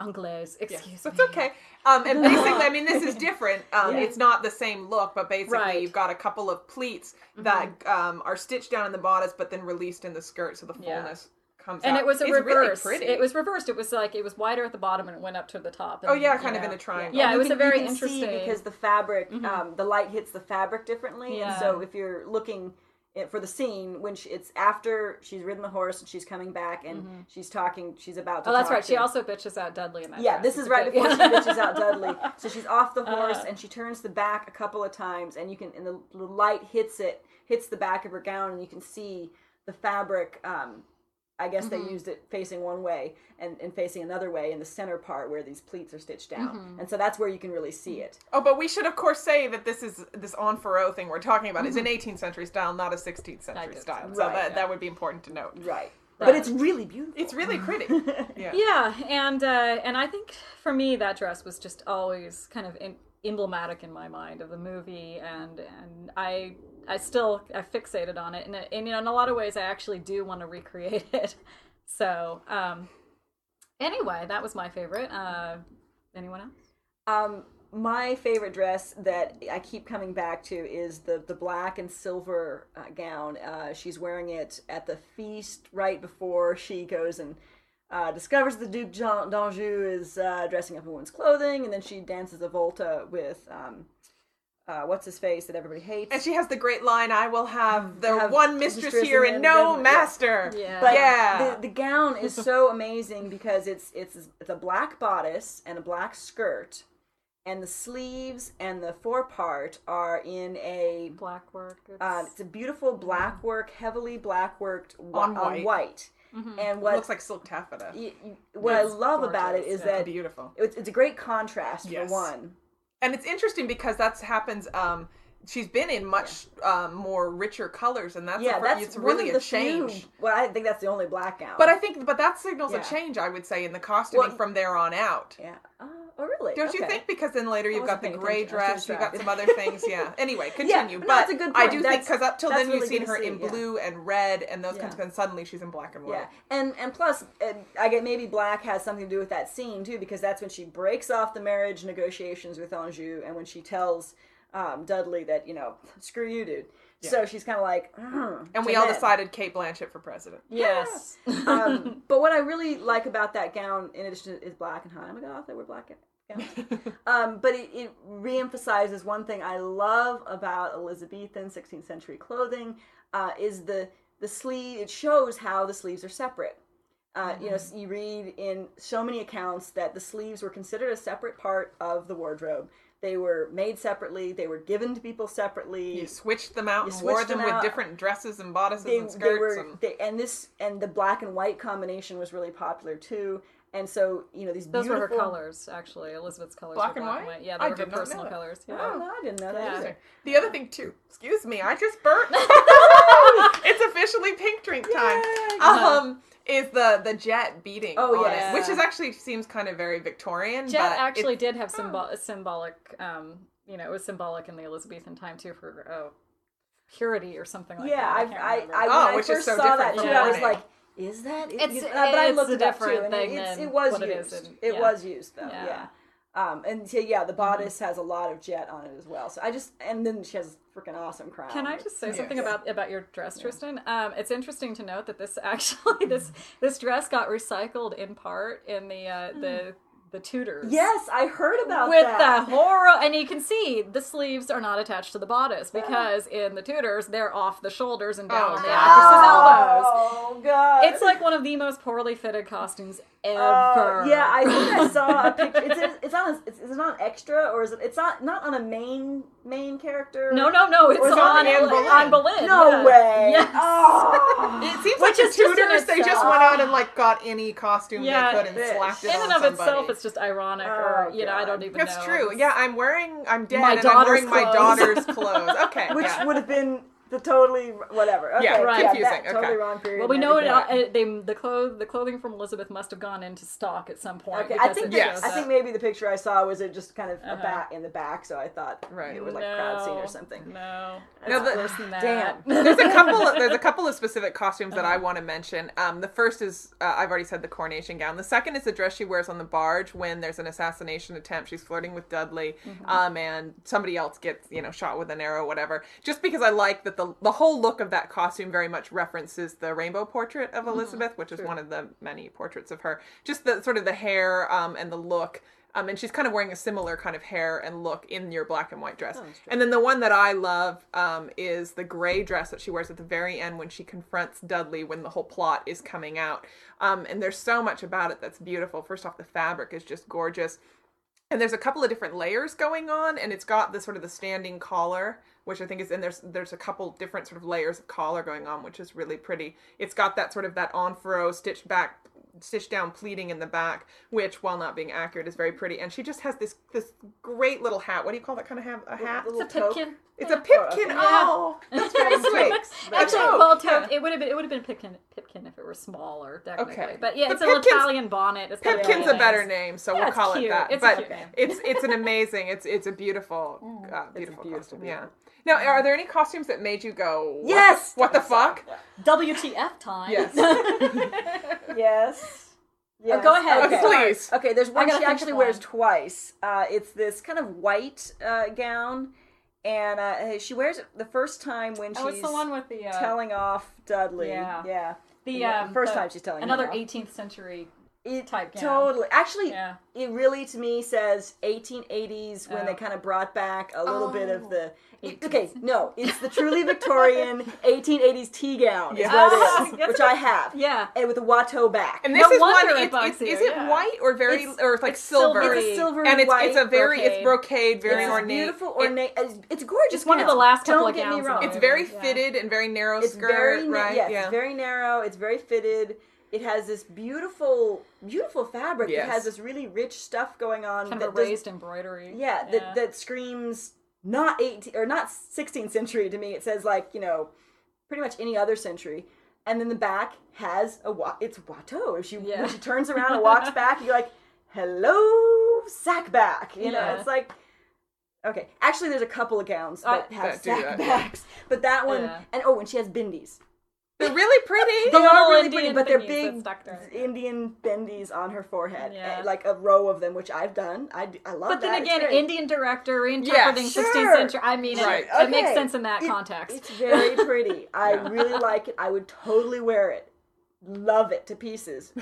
anglaise, Yes, excuse that's me. okay. Um, and basically, I mean, this is different. Um, Yeah. It's not the same look, but basically, Right. Mm-hmm. you've got a couple of pleats that um, are stitched down in the bodice, but then released in the skirt, so the fullness comes And out. it was a It's reverse. Really pretty. It was reversed. It was like it was wider at the bottom and it went up to the top. And, Oh yeah, you kind of in a triangle. Yeah, it was can- a very you can see interesting- because the fabric, Mhm. um, the light hits the fabric differently, and Yeah. so if you're looking it- for the scene when she, it's after she's ridden the horse and she's coming back and she's talking, she's about to. Oh, that's talk right. She also bitches out Dudley in that. Yeah, dress. this is a right before she bitches out Dudley. So she's off the horse Uh. and she turns the back a couple of times, and you can, and the, the light hits it, hits the back of her gown, and you can see the fabric. Um, I guess Mm-hmm. they used it facing one way and, and facing another way in the center part where these pleats are stitched down, Mm-hmm. and so that's where you can really see it. Oh, but we should of course say that this is this en fourreau thing we're talking about is an 18th century style, not a 16th century did. style. So Right, that yeah. that would be important to note. Right. Right. But it's really beautiful. It's really pretty. Yeah. Yeah, and uh, and I think for me that dress was just always kind of in, emblematic in my mind of the movie, and and I I still I fixated on it, and, and you know in a lot of ways I actually do want to recreate it. So um, anyway, that was my favorite. Uh, anyone else? Um, my favorite dress that I keep coming back to is the the black and silver uh, gown. Uh, she's wearing it at the feast right before she goes and uh, discovers the Duke d'Anjou is uh, dressing up in woman's clothing, and then she dances a volta with um, uh, what's his face that everybody hates. And she has the great line, "I will have the Have one mistress, mistress here and and no doesn't- yeah. master." Yeah. But Yeah. the, the gown is so amazing because it's it's it's a black bodice and a black skirt, and the sleeves and the forepart are in a Black work. It's, uh, it's a beautiful black work, heavily black worked wi- On on white. white. Mm-hmm. And It what looks like silk taffeta. y- y- what I It's love about it is gorgeous. is Yeah, that beautiful. it's, it's a great contrast Yes. for one. And it's interesting because that's happens. Um, she's been in much um, more richer colors, and that's yeah, a, that's it's really a change. Few, well, I think that's the only black gown. But I think, but that signals Yeah. a change. I would say in the costuming Well, from there on out. yeah. Uh, oh, really? Don't you think? Because then later you've got the gray. Dress, you've got some other things. Yeah. Anyway, continue. no, but that's a good I do think because up till that's then you've seen her in see, yeah. blue and red and those kinds of things. Suddenly she's in black and white. Yeah, and and plus, uh, I get maybe black has something to do with that scene too, because that's when she breaks off the marriage negotiations with Anjou, and when she tells um, Dudley that you know, screw you, dude. So she's kind of like, "Mm," And we all men. decided Cate Blanchett for president. Yes. um, but what I really like about that gown, in addition to is black and high. I'm a goth. I wear black gowns. um, but it, it reemphasizes one thing I love about Elizabethan 16th century clothing uh, is the the sleeve. It shows how the sleeves are separate. Uh, You know, you read in so many accounts that the sleeves were considered a separate part of the wardrobe. They were made separately. They were given to people separately. You switched them out You and wore them, them with out. different dresses and bodices they, and they skirts. were and... they, and this and the black and white combination was really popular too and so you know these Those were her colors, actually. Elizabeth's colors Black were and black white? and white. Yeah, I they were her did not know personal that. colors. Yeah. oh no i didn't know that Yeah. The other thing too, excuse me, I just burnt. it's officially pink drink time. Um, is the the jet beating? Oh, on yes. it, which is actually seems kind of very Victorian. Jet but actually did have symbol- symbolic, um, you know, it was symbolic in the Elizabethan time too for uh, purity or something like yeah that. i can't i. I, Oh, when which I is first so saw different that from too i was like is that it, It's- you- uh, but i looked a it up too and thing it, it's, than it was what it used is in- it yeah. was used though Yeah. Yeah, Um, and so yeah, the bodice has a lot of jet on it as well. So I just and then she has a freaking awesome crown. Can I just say Yes. something about about your dress, Trystan? Um, it's interesting to note that this actually this this dress got recycled in part in the uh, the the Tudors. Yes, I heard about that. With that. the horror, and you can see the sleeves are not attached to the bodice because in the Tudors they're off the shoulders and down Oh, on the God. actress's elbows. Oh god! It's like one of the most poorly fitted costumes ever. Uh, yeah, I think I saw a picture. It's in, it's on a, it's, it's not extra or is it? It's not not on a main main character. no, no, no. It's Or is it on, on Anne Boleyn? on Boleyn. No yeah. way. Yes. Oh. It seems Which like the is Tudors, they just went out and like got any costume Yeah, they could and bitch. slapped it In on and of somebody. itself, it's just ironic, or Oh, you know, I don't even That's know. true. Yeah, I'm wearing. I'm dead, My and I'm wearing my daughter's clothes. Okay, Which yeah. would have been the totally whatever. Okay, Yeah, right. confusing, that okay. Totally wrong period. Well, we know it. everything. Uh, they the clothes the clothing from Elizabeth must have gone into stock at some point. Okay, I think that- Yes. I think maybe the picture I saw was it just kind of a Uh-huh. back in the back, so I thought Right. it was like a crowd scene or something. No, No, it's the- worse than that. Damn. there's a couple. Of, there's a couple of specific costumes that Uh-huh. I want to mention. Um, the first is uh, I've already said the coronation gown. The second is the dress she wears on the barge when there's an assassination attempt. She's flirting with Dudley, Mm-hmm. um, and somebody else gets you know shot with an arrow, whatever. Just because I like the the whole look of that costume very much references the rainbow portrait of Mm-hmm. Elizabeth, which is one of the many portraits of her. Just the sort of the hair um, and the look. Um, and she's kind of wearing a similar kind of hair and look in your black and white dress. and then the one that I love um, is the gray dress that she wears at the very end when she confronts Dudley when the whole plot is coming out. Um, and there's so much about it that's beautiful. First off, the fabric is just gorgeous. And there's a couple of different layers going on, and it's got the sort of the standing collar, which I think is, and there's there's a couple different sort of layers of collar going on, which is really pretty. It's got that sort of that en fourreau stitched back stitched down pleating in the back, which, while not being accurate, is very pretty. And she just has this this great little hat. What do you call that kind of hat? A hat? Little It's a toque. pipkin. It's a pipkin. Yeah. Oh, that's very sweet. Actually, toque, well, yeah. it would have been it would have been pipkin pipkin if it were smaller, technically. Okay. But yeah, But it's an pipkin's- Italian bonnet. It's Pipkin's really a better name, so Yeah, we'll it's call it that. It's a but cute name. it's it's an amazing. It's it's a beautiful, uh, beautiful, beautiful, costume. Yeah. Now, are there any costumes that made you go? What Yes! The, what the fuck? WTF time. Yes. Yes. Yes. Oh, go ahead. Okay. Please. Okay, there's one she actually of wears one. twice. Uh, it's this kind of white uh, gown, and uh, she wears it the first time when Oh, she's the one with the uh, telling off Dudley. Yeah. yeah. the um, first the- time she's telling another off. 18th century. It type gown. totally. Actually, Yeah. it really to me says 1880s when Oh. they kind of brought back a little bit of Oh. the. it- okay, no, it's the truly Victorian 1880s tea gown. Is Yes. what Ah, it is, yes. which I have. Yeah. And with a Watteau back. And this No is wonder one. it It's, it's, you, is it yeah. white or very It's- or like it's silver? silvery. It's a silver and it's white it's a very brocade. it's brocade, very it's ornate. beautiful ornate. It's, it's gorgeous. It's one of the last couple Don't of get me gowns wrong. it's very Yeah. fitted and very narrow It's skirt, very right? yes, yeah. it's very narrow. It's very fitted. It has this beautiful, beautiful fabric. Yes. It has this really rich stuff going on. Kind of raised embroidery. yeah, that that screams not 18 or not 16th century to me. It says like you know, pretty much any other century. And then the back has a wa- it's Watteau. If she Yeah. when she turns around and walks back, you're like, hello, sack back. You know, Yeah. it's like. Okay, actually, there's a couple of gowns that have that sack that, yeah. but that one, Yeah. and oh, and she has bindis. They're really pretty. They little are really Indian pretty, but they're big that stuck to her. Indian bindis on her forehead, Yeah. eh, like a row of them, which I've done. I, I love that. But that. then It's again, great. Indian director reinterpreting Yeah, 16th century. I mean, it- Right. it, makes sense in that It- context. It's very pretty. I really like it. I would totally wear it. Love it to pieces.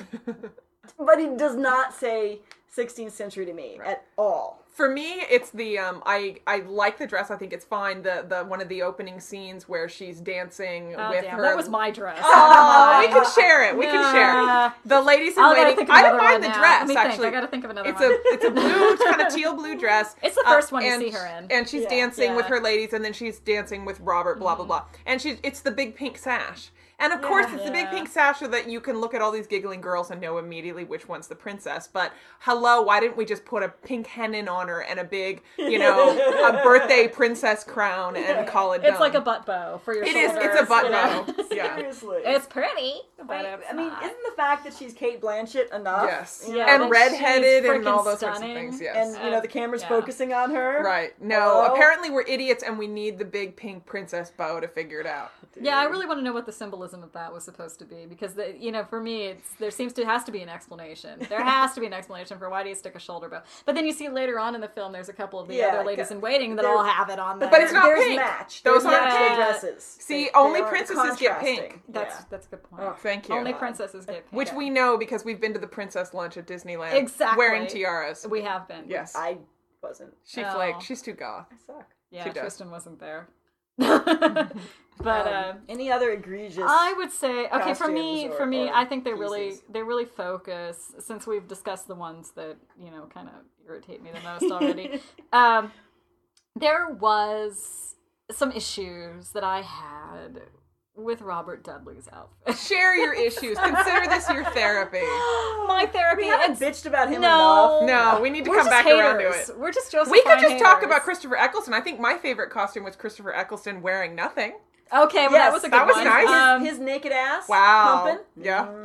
but it does not say 16th century to me at all. For me, it's the um. I I like the dress. I think it's fine. The the one of the opening scenes where she's dancing Oh, with damn, her. that was my dress. Oh, we can share it. We can share the ladies in waiting. I don't mind the now. dress actually. Think. I gotta think of another It's one. a it's a blue kind of teal blue dress. It's the Uh, first one you and see her in. and she's Yeah. dancing with Yeah. Mm-hmm. her ladies, and then she's dancing with Robert. Blah blah blah. And she's it's the big pink sash. And of course, it's the big pink sash so that you can look at all these giggling girls and know immediately which one's the princess. But hello, why didn't we just put a pink hennin on her and a big, you know, a birthday princess crown and call it done? It's like a butt bow for your It is. shoulders. It's a butt you know? bow. Yeah. Seriously. It's pretty, but I, I mean, not. isn't the fact that she's Cate Blanchett enough? Yes. You know, Yeah, and redheaded and all freaking those sorts of things. Yes. and you know the camera's Yeah. focusing on her. Right. No, Hello? apparently we're idiots and we need the big pink princess bow to figure it out. Yeah, I really want to know what the symbolism of that was supposed to be because the, you know, for me, it's there seems to has to be an explanation. There has to be an explanation for why do you stick a shoulder bow. But then you see later on in the film, there's a couple of the Yeah, other ladies uh, in waiting that all have it on them. But it's not There's pink. match. Those aren't match pink. dresses. See, They- only they princesses get pink. That's Yeah. that's a good point. Oh, thank you. Only princesses get pink. Which we know because we've been to the princess lunch at Disneyland. Exactly. Wearing tiaras. we have been. Yes. I wasn't. She Oh. flaked. She's too goth. I suck. Yeah, She does. Trystan wasn't there. but Um, uh, any other egregious? I would say okay for me or- for me I think they really they really focus since we've discussed the ones that you know kind of irritate me the most already. um, there was some issues that I had with Robert Dudley's outfit. Share your issues. Consider this your therapy. My therapy we haven't bitched about him No. enough. No, we need to We're come back haters. around to it. We're just Joseph. We could just talk about Christopher Eccleston. I think my favorite costume was Christopher Eccleston wearing nothing. Okay, well, Yes, that was a good one. that was one. nice. Um, his naked ass. Wow. Pumping. Yeah.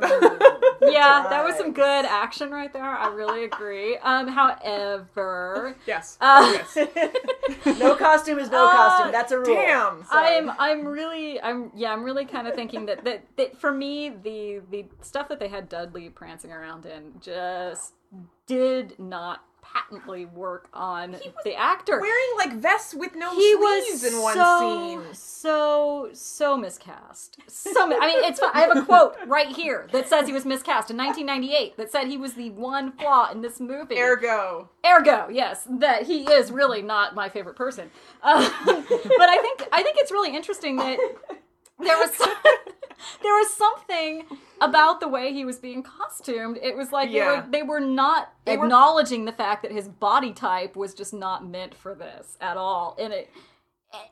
yeah, that was some good action right there. I really agree. Um, however, yes. Uh, yes. no costume is no Uh, costume. That's a rule. Damn. Sorry. I'm I'm really I'm yeah I'm really kind of thinking that, that that for me the the stuff that they had Dudley prancing around in just did not patently work on the actor. Wearing like vests with no he sleeves was in one so scene. so so miscast. So I mean, it's I have a quote right here that says he was miscast in 1998 that said he was the one flaw in this movie. Ergo. Ergo, yes, that he is really not my favorite person. Uh, but I think I think it's really interesting that there was some, there was something about the way he was being costumed. It was like Yeah. they were they were not They were- acknowledging the fact that his body type was just not meant for this at all. And it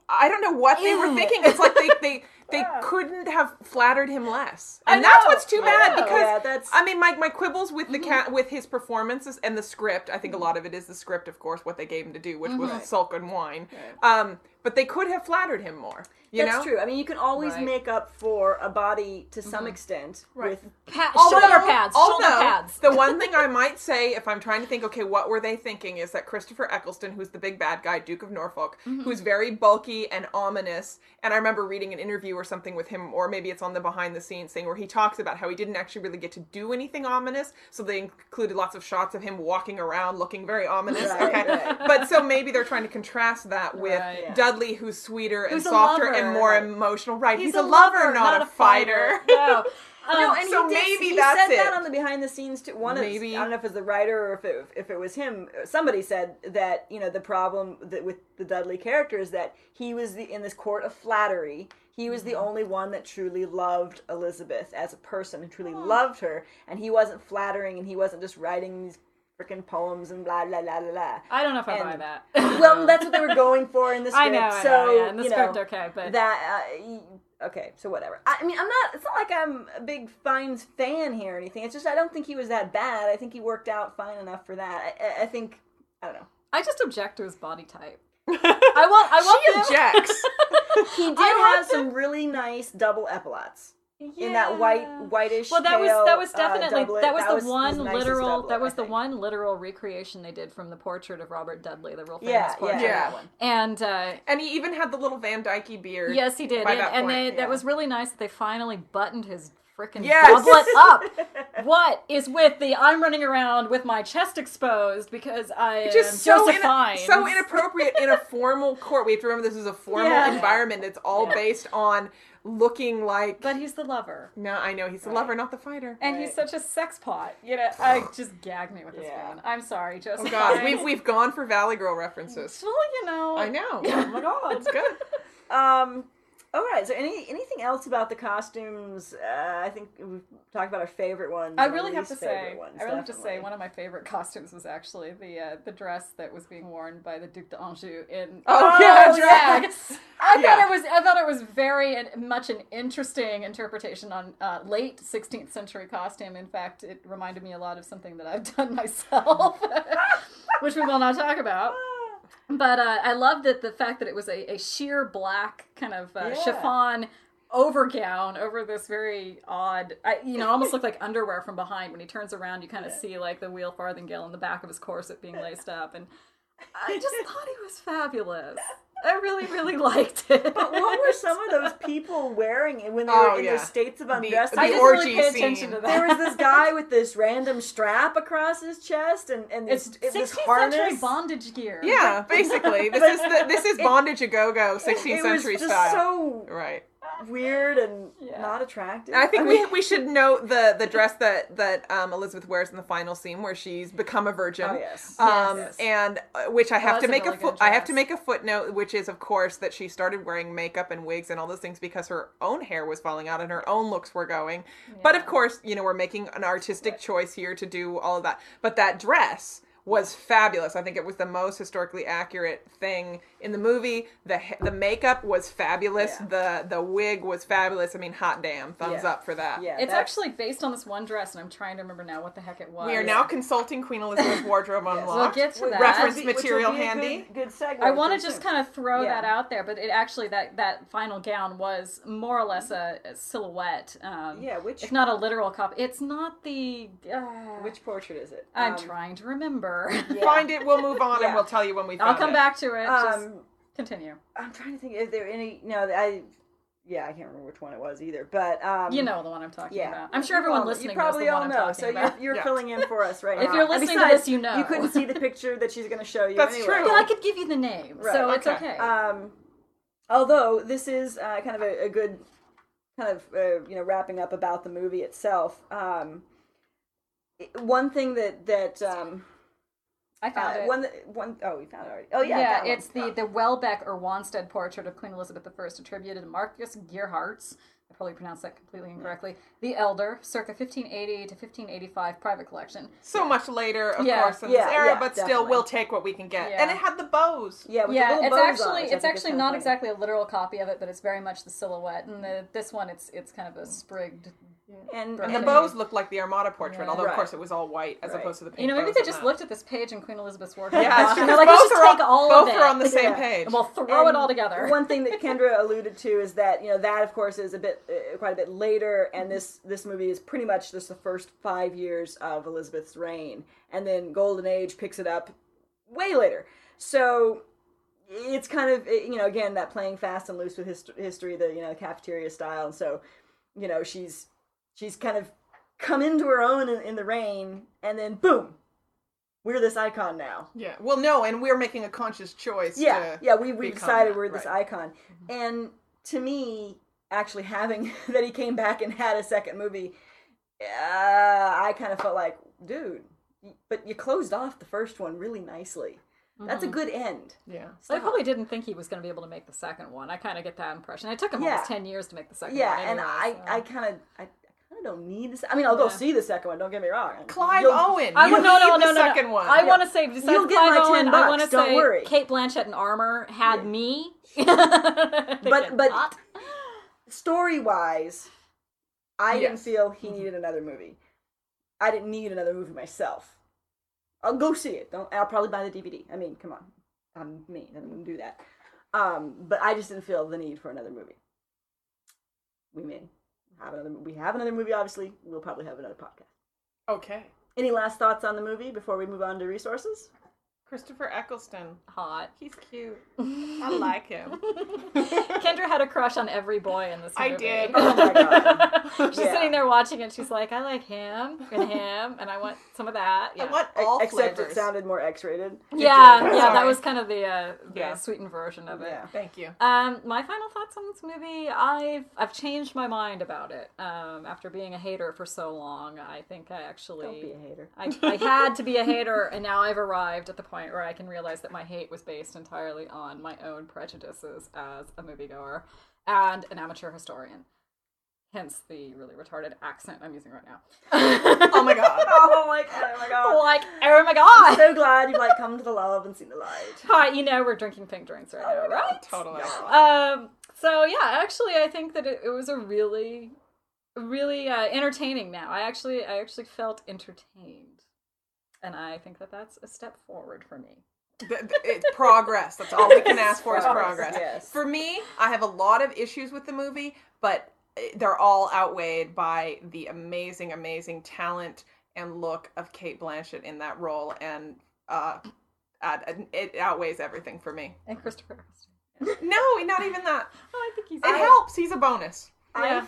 I don't know what they were thinking. It's like they they, they couldn't have flattered him less, and that's what's too bad know. because Yeah, that's- I mean my my quibbles with Mm-hmm. the cat with his performances and the script. I think a lot of it is the script, of course, what they gave him to do, which Mm-hmm. was sulk and whine. Um, but they could have flattered him more. You That's know, true. I mean, you can always Right. make up for a body to some Mm-hmm. extent Right. with pa- Although- shoulder pads, although, shoulder pads. the one thing I might say, if I'm trying to think, okay, what were they thinking, is that Christopher Eccleston, who's the big bad guy, Duke of Norfolk, Mm-hmm. who's very bulky and ominous, and I remember reading an interview or something with him, or maybe it's on the behind the scenes thing, where he talks about how he didn't actually really get to do anything ominous, so they included lots of shots of him walking around looking very ominous. Right, okay, right. but so maybe they're trying to contrast that with Right. Dudley, who's sweeter and Who's a softer and more emotional. Right, he's, a lover, not, a fighter. No. No, Um, and so he did, maybe he that's said it. that on the behind the scenes too. One Maybe. of I don't know if it was the writer or if it, if it was him. Somebody said that you know the problem that with the Dudley character is that he was the in this court of flattery. He was the Mm-hmm. only one that truly loved Elizabeth as a person and truly loved her, and he wasn't flattering and he wasn't just writing these freaking poems and blah blah blah blah blah. I don't know if I buy that. Well, that's what they were going for in the script. I script. know, I so know, yeah, in the you script, know, okay, but that uh, okay so whatever I, I mean i'm not it's not like i'm a big Fiennes fan here or anything it's just i don't think he was that bad i think he worked out fine enough for that i, I- I think i don't know I just object to his body type. I want. I want she him- objects. he did I want have some really nice double epaulets in that white Yeah. whitish. Well, that was that was uh, definitely doublet. that was the was one the nicest literal doublet, that was the one literal recreation they did from the portrait of Robert Dudley, the real famous Yeah, portrait. yeah, Yeah. that one. And uh, And he even had the little Van Dyke beard. yes, he did, and, that and they, yeah. that was really nice that they finally buttoned his freaking Yes. doublet up. what is with the I'm running around with my chest exposed because I am just so, Joseph ina- Fiennes. so inappropriate in a formal court. We have to remember this is a formal Yeah. environment. It's all Yeah. based on looking like. But he's the lover. no, I know he's the Right. lover, not the fighter. And Right. he's such a sex pot. You know, I just gag me with this Yeah. man. I'm sorry, Joseph. Oh God, we've we've gone for Valley Girl references. Well, you know. I know. Oh my god. It's good. Um. All right. So, any anything else about the costumes? Uh, I think we've talked about our favorite ones. I really have to say, ones, I really have to say, one of my favorite costumes was actually the uh, the dress that was being worn by the Duc d'Anjou in Oh, yeah, drag. yes. I Yeah. thought it was I thought it was very and much an interesting interpretation on uh, late 16th century costume. In fact, it reminded me a lot of something that I've done myself, which we will not talk about. But uh, I loved that the fact that it was a, a sheer black kind of uh, Yeah. chiffon overgown over this very odd, I, you know, almost looked like underwear from behind. When he turns around, you kind of see like the wheel farthingale in the back of his corset being laced up, and I just thought he was fabulous. I really, really liked it. But what were some of those people wearing it when they Oh, were in yeah. their states of undress? the I There didn't orgy really pay scene. attention to that. there was this guy with this random strap across his chest and and It's this, it- this 16th harness. century bondage gear. Yeah, basically, this is the, this is bondage a go go, 16th it was century just style. so Right. Weird and Yeah. not attractive. I think mean- we we should note the the dress that that um, Elizabeth wears in the final scene where she's become a virgin. Oh yes. Um, Yes. and uh, which I have that's to make a, really foot. good I have to make a footnote, which is of course that she started wearing makeup and wigs and all those things because her own hair was falling out and her own looks were going. But of course, you know, we're making an artistic choice here to do all of that. But that dress was fabulous. I think it was the most historically accurate thing in the movie. The the makeup was fabulous. Yeah. The the wig was fabulous. I mean, hot damn, thumbs Yeah. up for that. yeah, It's that's- actually based on this one dress, and I'm trying to remember now what the heck it was. We are now consulting Queen Elizabeth's wardrobe Yes. unlocked. We'll get to that. Reference be- which material handy. Good, good segue. I want to just kind of throw Yeah. that out there, but it actually that that final gown was more or less a, a silhouette, um, Yeah, which if not a literal copy. It's not the. Uh, which portrait is it? I'm Um, trying to remember. Yeah. Find it. We'll move on, Yeah. and we'll tell you when we. Find it. I'll come it. back to it. Just Um, continue. I'm trying to think if there any. No, I. Yeah, I can't remember which one it was either. But um, You know the one I'm talking yeah, about. I'm sure You everyone all- listening You probably knows the all one know. So talking you're you're Yeah. filling in for us right If you're And listening to besides, this, you know. You couldn't see the picture that she's going to show you. That's anyway. true. Yeah, I could give you the name, Right, so it's okay. okay. Um, although this is uh, kind of a, a good kind of uh, you know wrapping up about the movie itself. Um, one thing that that um, I found uh, it. one one oh we found it already. Oh yeah, yeah, one. it's the the Welbeck or Wanstead portrait of Queen Elizabeth I, attributed to Marcus Gheeraerts. I probably pronounced that completely incorrectly. The Elder, circa 1580 to 1585, private collection. So much later, of Yeah. course, in Yeah, this era, yeah, but still, we'll take what we can get. Yeah. And it had the bows. yeah, with yeah, little it's bows on actually it, it's actually not funny. exactly a literal copy of it, but it's very much the silhouette. And the, this one, it's it's kind of a sprigged. And, And the bows looked like the Armada portrait, Yeah. although of Right. course it was all white as Right. opposed to the pink. You know, maybe bows they just that. looked at this page in Queen Elizabeth's wardrobe. Yeah, it's and they're 'cause like, let's both just are take all both of it. are on the same Yeah. page. And we'll throw it all together. One thing that Kendra alluded to is that you know that of course is a bit uh, quite a bit later, and this this movie is pretty much just the first five years of Elizabeth's reign, and then Golden Age picks it up way later. So it's kind of you know again that playing fast and loose with hist- history, the you know cafeteria style, and so you know she's she's kind of come into her own in, in the reign, and then boom, we're this icon now. Yeah. Well, no, and we're making a conscious choice. Yeah, to yeah, we we decided that, we're this right. icon, and to me, actually having that he came back and had a second movie, uh, I kind of felt like, dude, but you closed off the first one really nicely. That's a good end. Yeah. So I probably didn't think he was going to be able to make the second one. I kind of get that impression. It took him Yeah. almost ten years to make the second Yeah, one. and anyway, I so. I kind of I, I kind of don't need this. I mean, I'll go Yeah. see the second one. Don't get me wrong. Clive You'll- Owen. I you would no need no the no no. second one. I Yeah. want to say besides You'll get Clive my Owen, 10 I want to bucks, don't say worry. Cate Blanchett in armor had Yeah. me. But- but but- story wise, I didn't feel he needed another movie. I didn't need another movie myself. I'll go see it. Don't. I'll probably buy the DVD. I mean, come on, I'm me. I'm gonna do that. Um, but I just didn't feel the need for another movie. We may have another. We have another movie. Obviously, we'll probably have another podcast. Okay. Any last thoughts on the movie before we move on to resources? Christopher Eccleston. Hot. He's cute. I like him. Kendra had a crush on every boy in this movie. I did. Oh my god. she's Yeah. sitting there watching it. She's like, I like him and him, and I want some of that. Yeah. I want all Except flavors. it sounded more X-rated. yeah, did. yeah, that was kind of the, uh, the Yeah. sweetened version of it. Yeah. Thank you. Um, my final thoughts on this movie, I've I've changed my mind about it. Um, after being a hater for so long, I think I actually Don't be a hater. I, I had to be a hater, and now I've arrived at the point where I can realize that my hate was based entirely on my own prejudices as a moviegoer and an amateur historian. Hence the really retarded accent I'm using right now. Oh my god. Oh my god! Oh my god! like, oh my I'm god! so glad you've like come to the love and seen the light. Hi, you know we're drinking pink drinks right Oh now, right? Totally. Um. So yeah, actually, I think that it, it was a really, really uh, entertaining. Now, I actually, I actually felt entertained, and I think that that's a step forward for me. Th- th- it's progress. That's all we can ask for is Progress, progress. yes. For me, I have a lot of issues with the movie, but eh, they're all outweighed by the amazing, amazing talent and look of Cate Blanchett in that role, and uh, add, it outweighs everything for me. And Christopher. No, not even that. Oh, I think he's. It helps. He's a bonus. Yeah.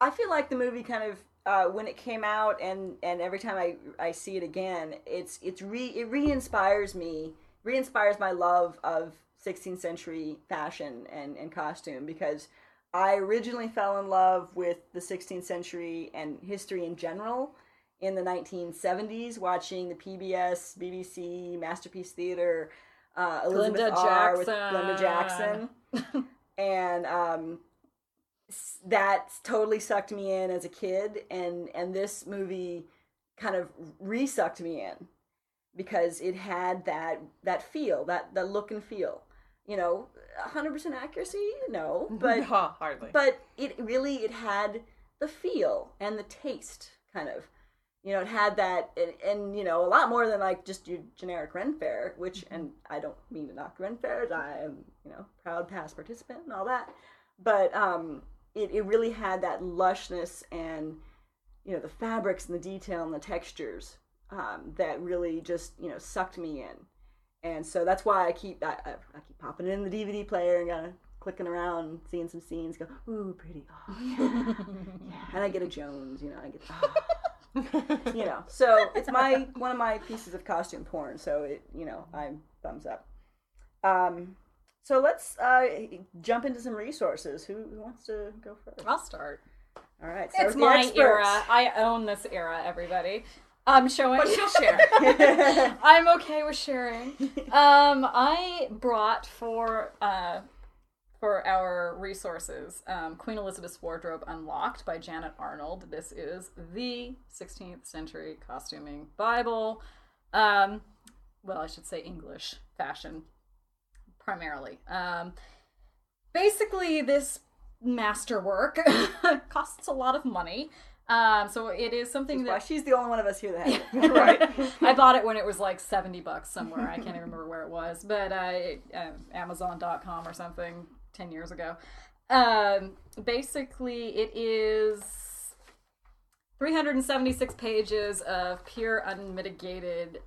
I, I feel like the movie kind of uh, when it came out and and every time I, I see it again, it's it's re it re-inspires me, re-inspires my love of 16th century fashion and, and costume because I originally fell in love with the 16th century and history in general in the 1970s watching the PBS, BBC, Masterpiece Theater, uh, Elizabeth Glenda R. with Jackson. Glenda Jackson and um, that totally sucked me in as a kid, and and this movie kind of re-sucked me in because it had that that feel, that that look and feel. You know, hundred percent accuracy, no, but hardly. but it really it had the feel and the taste kind of you know it had that and, and you know a lot more than like just your generic ren fair which and i don't mean to knock ren fairs i am you know proud past participant and all that but um it, it really had that lushness and you know the fabrics and the detail and the textures um, that really just you know sucked me in and so that's why I keep I, I, I keep popping it in the DVD player and kind of clicking around, and seeing some scenes, go ooh pretty, oh yeah, yeah. and I get a Jones, you know, I get oh. you know, so it's my one of my pieces of costume porn, so it you know I'm thumbs up. Um, so let's uh, jump into some resources. Who, who wants to go first? I'll start. All right, start It's my experts. era. I own this era. Everybody. I'm showing. but she'll share. I'm okay with sharing. Um, I brought for uh, for our resources um, Queen Elizabeth's Wardrobe Unlocked by Janet Arnold. This is the 16th century costuming Bible. Um, well, I should say English fashion primarily. Um, basically, this masterwork costs a lot of money. Um, so it is something that she's the only one of us here that has it. right. I bought it when it was like 70 bucks somewhere. I can't even remember where it was, but uh, it, uh, Amazon.com or something 10 years ago. Um, basically, it is 376 pages of pure, unmitigated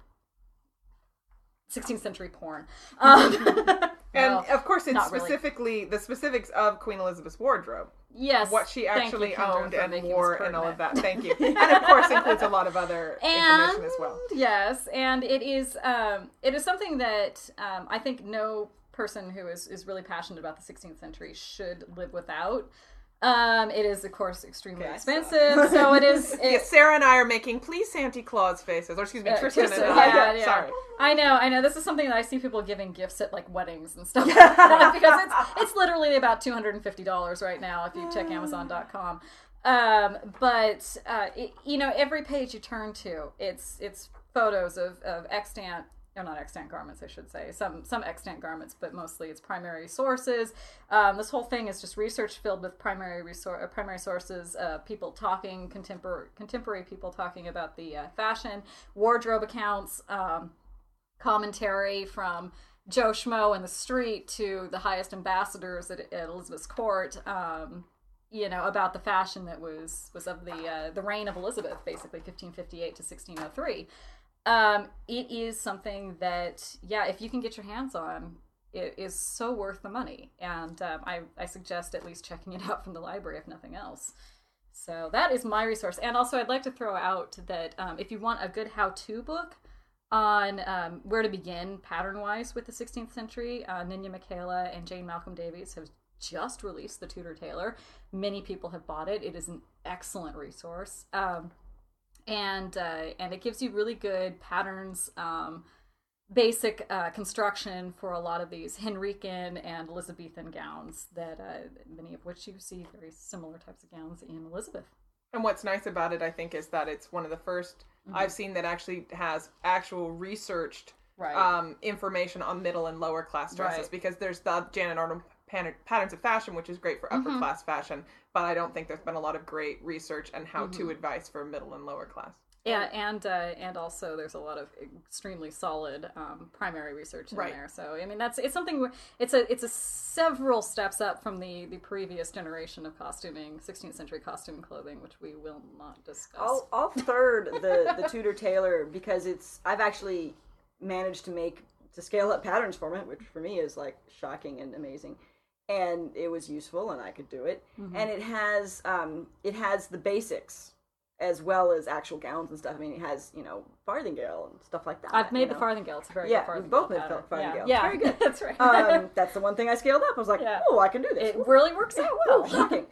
16th century porn. Um, And well, of course, it's not really. specifically the specifics of Queen Elizabeth's wardrobe, yes, what she thank you, actually owned and wore, and all of that. Thank you. And of course, includes a lot of other and information as well. yes and it is um, it is something that um, i think no person who is, is really passionate about the 16th century should live without um, it is of course extremely Okay, expensive so it is Yeah, Sarah and I are making please Santa Claus faces, or excuse me, uh, Trystan, Trystan, and I. yeah, yeah. Sorry. I know, I know. This is something that I see people giving gifts at like weddings and stuff like that because it's it's literally about two hundred and fifty dollars right now if you check Amazon.com. Um, but uh, it, you know, every page you turn to, it's it's photos of of extant. No, not extant garments, I should say. Some some extant garments, but mostly it's primary sources. Um, this whole thing is just research filled with primary resor- uh, primary sources, uh, people talking, contemporary contemporary people talking about the uh, fashion, wardrobe accounts, um, commentary from Joe Schmo in the street to the highest ambassadors at, at Elizabeth's court. Um, you know about the fashion that was was of the uh, the reign of Elizabeth, basically 1558 to 1603. Um, it is something that yeah, if you can get your hands on, it is so worth the money, and um, I I suggest at least checking it out from the library if nothing else. So that is my resource, and also I'd like to throw out that um, if you want a good how-to book on um, where to begin pattern-wise with the 16th century, uh, Ninya Mikhaila and Jane Malcolm Davies have just released the Tudor Tailor. Many people have bought it. It is an excellent resource, um, and uh, and it gives you really good patterns, um, basic uh, construction for a lot of these Henrican and Elizabethan gowns. That uh, many of which you see very similar types of gowns in Elizabeth. And what's nice about it, I think, is that it's one of the 1st Mm-hmm. I've seen that actually has actual researched Right. um, information on middle and lower class dresses Right. because there's the Janet Arnold pan- patterns of fashion, which is great for Mm-hmm. upper class fashion, but I don't think there's been a lot of great research and how Mm-hmm. to advice for middle and lower class. Yeah, and uh, and also there's a lot of extremely solid um, primary research in Right. there. So I mean that's it's something where- it's a it's a several steps up from the the previous generation of costuming, 16th century costume clothing, which we will not discuss. I'll, I'll third the the Tudor Tailor because it's I've actually managed to make to scale up patterns from it, which for me is like shocking and amazing. And it was useful, and I could do it. And it has um, it has the basics as well as actual gowns and stuff. I mean, it has you know farthingale and stuff like that. I've made you the know? farthingale. It's a very Yeah, good we farthingale. both made pattern. farthingale. Yeah, Very good. that's right. um, that's the one thing I scaled up. I was like, Yeah. oh, I can do this. it really works out Oh, well. shocking.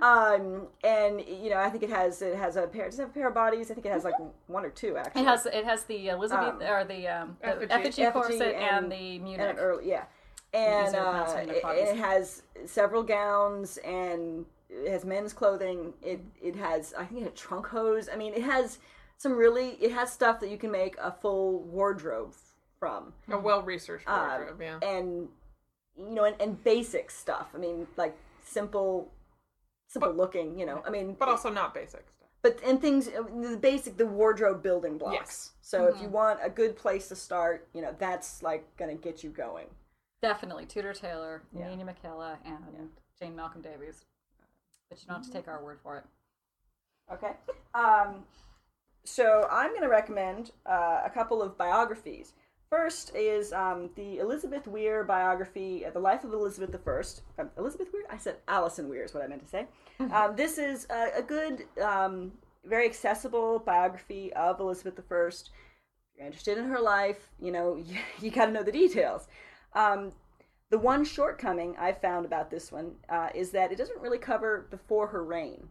um, and you know, I think it has it has a pair. Does it have a pair of bodies? I think it has like one or two actually. It has it has the Elizabeth Um, or the, um, the effigy. effigy, Effigy corset and, and- the and Munich. an early, yeah, and uh, it, it has several gowns and it has men's clothing. It it has I think it had trunk hose. I mean, it has some really it has stuff that you can make a full wardrobe from. A well researched Um, wardrobe, yeah. and you know, and, and basic stuff. I mean, like simple, simple looking. You know, I mean, But also not basic stuff. but and things the basic the wardrobe building blocks. Yes. So if you want a good place to start, you know, that's like gonna get you going. Definitely Tudor Tailor, Yeah. Ninya Mikhaila, and Jane Malcolm Davies. But you don't have to take our word for it. Okay. Um, so I'm going to recommend uh, a couple of biographies. First is um, the Elizabeth Weir biography, uh, The Life of Elizabeth I. Um, Elizabeth Weir? I said Alison Weir is what I meant to say. um, this is a, a good, um, very accessible biography of Elizabeth I. If you're interested in her life, you know, you, you got to know the details. Um, the one shortcoming I found about this one uh, is that it doesn't really cover before her reign.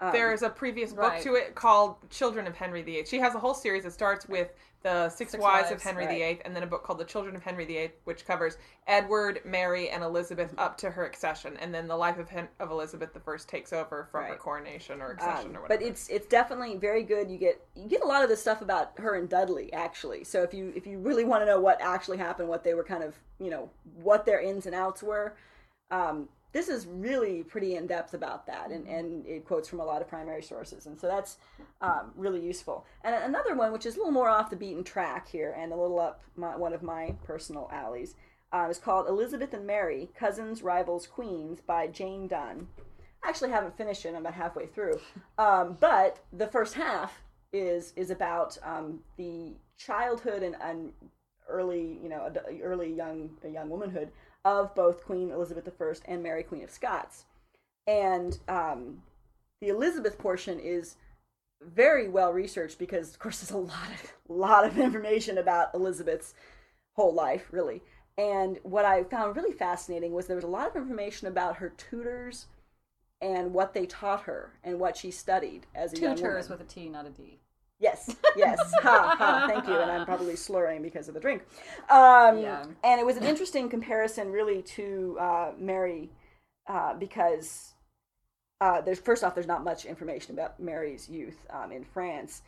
Um, There's a previous book right. to it called Children of Henry VIII. She has a whole series that starts with the Six, Six Wives, of Henry right. VIII, and then a book called The Children of Henry VIII, which covers Edward, Mary, and Elizabeth up to her accession, and then the life of, Hen- of Elizabeth I takes over from her coronation or accession Um, or whatever. but it's it's definitely very good. You get you get a lot of the stuff about her and Dudley actually. So if you if you really want to know what actually happened, what they were kind of you know what their ins and outs were, um, this is really pretty in depth about that, and and it quotes from a lot of primary sources, and so that's um, really useful. And another one, which is a little more off the beaten track here, and a little up my, one of my personal alleys, uh, is called Elizabeth and Mary: Cousins, Rivals, Queens by Jane Dunn. I actually haven't finished it. I'm about halfway through. Um, but the first half is is about um, the childhood and, and early, you know, early young young womanhood of both Queen Elizabeth I and Mary Queen of Scots, and um, the Elizabeth portion is very well researched because, of course, there's a lot of lot of information about Elizabeth's whole life, really. And what I found really fascinating was there was a lot of information about her tutors and what they taught her and what she studied as a young Tutors woman. with a T, not a D. Yes, yes. ha, ha, thank you. And I'm probably slurring because of the drink. Um, Yeah. And it was an interesting comparison, really, to uh, Mary, uh, because uh, there's first off, there's not much information about Mary's youth um, in France.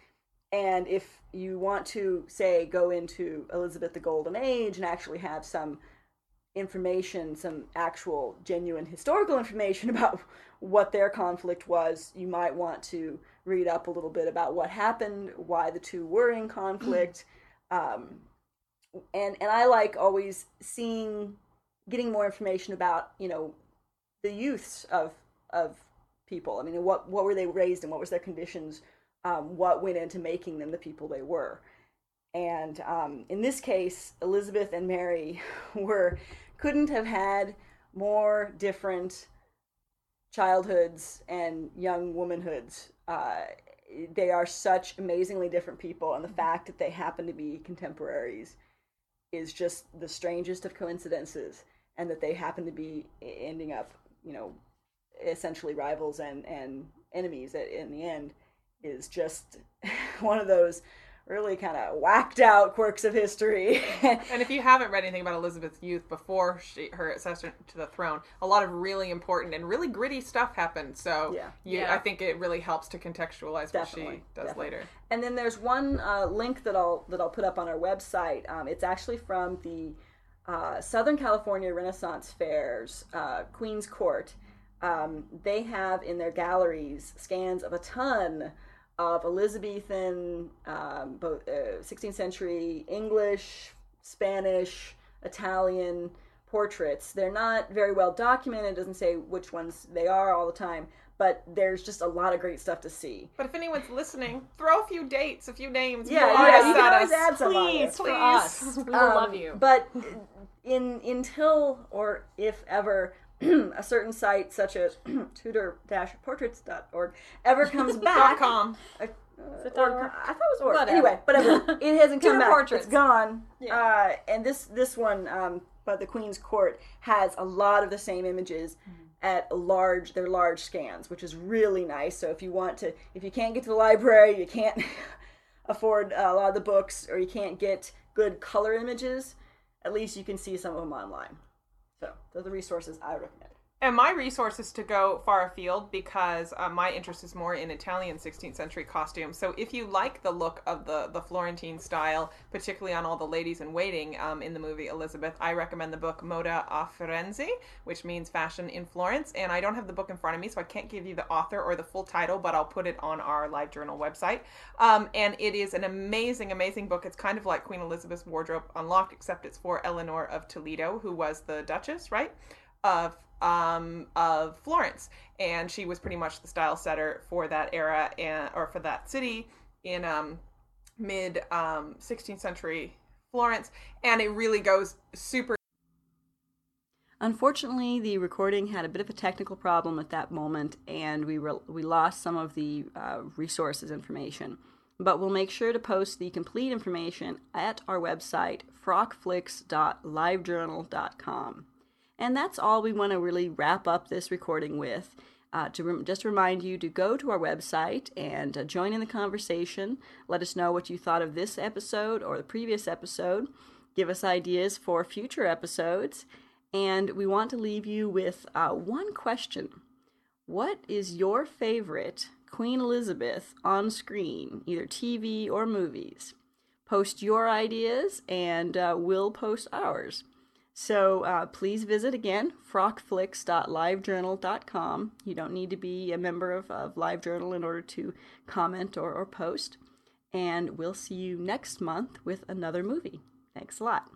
And if you want to, say, go into Elizabeth the Golden Age and actually have some information, some actual genuine historical information about what their conflict was, you might want to read up a little bit about what happened, why the two were in conflict. Um, and and I like always seeing getting more information about, you know, the youths of of people. I mean, what what were they raised in? What was their conditions? Um, what went into making them the people they were? And um, in this case, Elizabeth and Mary were couldn't have had more different childhoods and young womanhoods. Uh, they are such amazingly different people, and the fact that they happen to be contemporaries is just the strangest of coincidences, and that they happen to be ending up, you know, essentially rivals and and enemies in the end is just one of those really kind of whacked out quirks of history. and if you haven't read anything about Elizabeth's youth before she, her accession to the throne, a lot of really important and really gritty stuff happened. So Yeah. you, Yeah. I think it really helps to contextualize what she does definitely. later. And then there's one uh, link that I'll that I'll put up on our website. Um, it's actually from the uh, Southern California Renaissance Fairs, uh, Queens Court. Um, they have in their galleries scans of a ton of Elizabethan, um, both uh, 16th century English, Spanish, Italian portraits. They're not very well documented. It doesn't say which ones they are all the time, but there's just a lot of great stuff to see. But if anyone's listening, throw a few dates, a few names. Yeah, yeah, you can always us. add some on Please, for Please. us. We will Um, love you. But in until or if ever a certain site such as tudor-portraits.org ever comes Dot back, com. uh, org? I thought it was org. Whatever. Anyway, whatever. It hasn't come back. Portraits. It's gone. Yeah. Uh, and this this one, um, by the Queen's Court, has a lot of the same images Mm-hmm. at large. They're large scans, which is really nice. So if you want to, if you can't get to the library, you can't afford a lot of the books, or you can't get good color images, at least you can see some of them online. So those are the resources I recommend. And my resource is to go far afield because uh, my interest is more in Italian 16th century costumes. So if you like the look of the, the Florentine style, particularly on all the ladies in waiting um, in the movie Elizabeth, I recommend the book Moda a Firenze, which means fashion in Florence. And I don't have the book in front of me, so I can't give you the author or the full title, but I'll put it on our live journal website. Um, and it is an amazing, amazing book. It's kind of like Queen Elizabeth's Wardrobe Unlocked, except it's for Eleanor of Toledo, who was the Duchess, right? Of um, of Florence, and she was pretty much the style setter for that era and or for that city in um, mid um, 16th century Florence, and it really goes super Unfortunately, the recording had a bit of a technical problem at that moment, and we re- we lost some of the uh, resources information. But we'll make sure to post the complete information at our website, frockflix.livejournal.com. And that's all we want to really wrap up this recording with. Uh, to rem- just remind you to go to our website and uh, join in the conversation. Let us know what you thought of this episode or the previous episode. Give us ideas for future episodes. And we want to leave you with uh, one question What is your favorite Queen Elizabeth on screen, either TV or movies? Post your ideas, and uh, we'll post ours. So uh, please visit again frockflix.livejournal.com. You don't need to be a member of, of LiveJournal in order to comment or, or post. And we'll see you next month with another movie. Thanks a lot.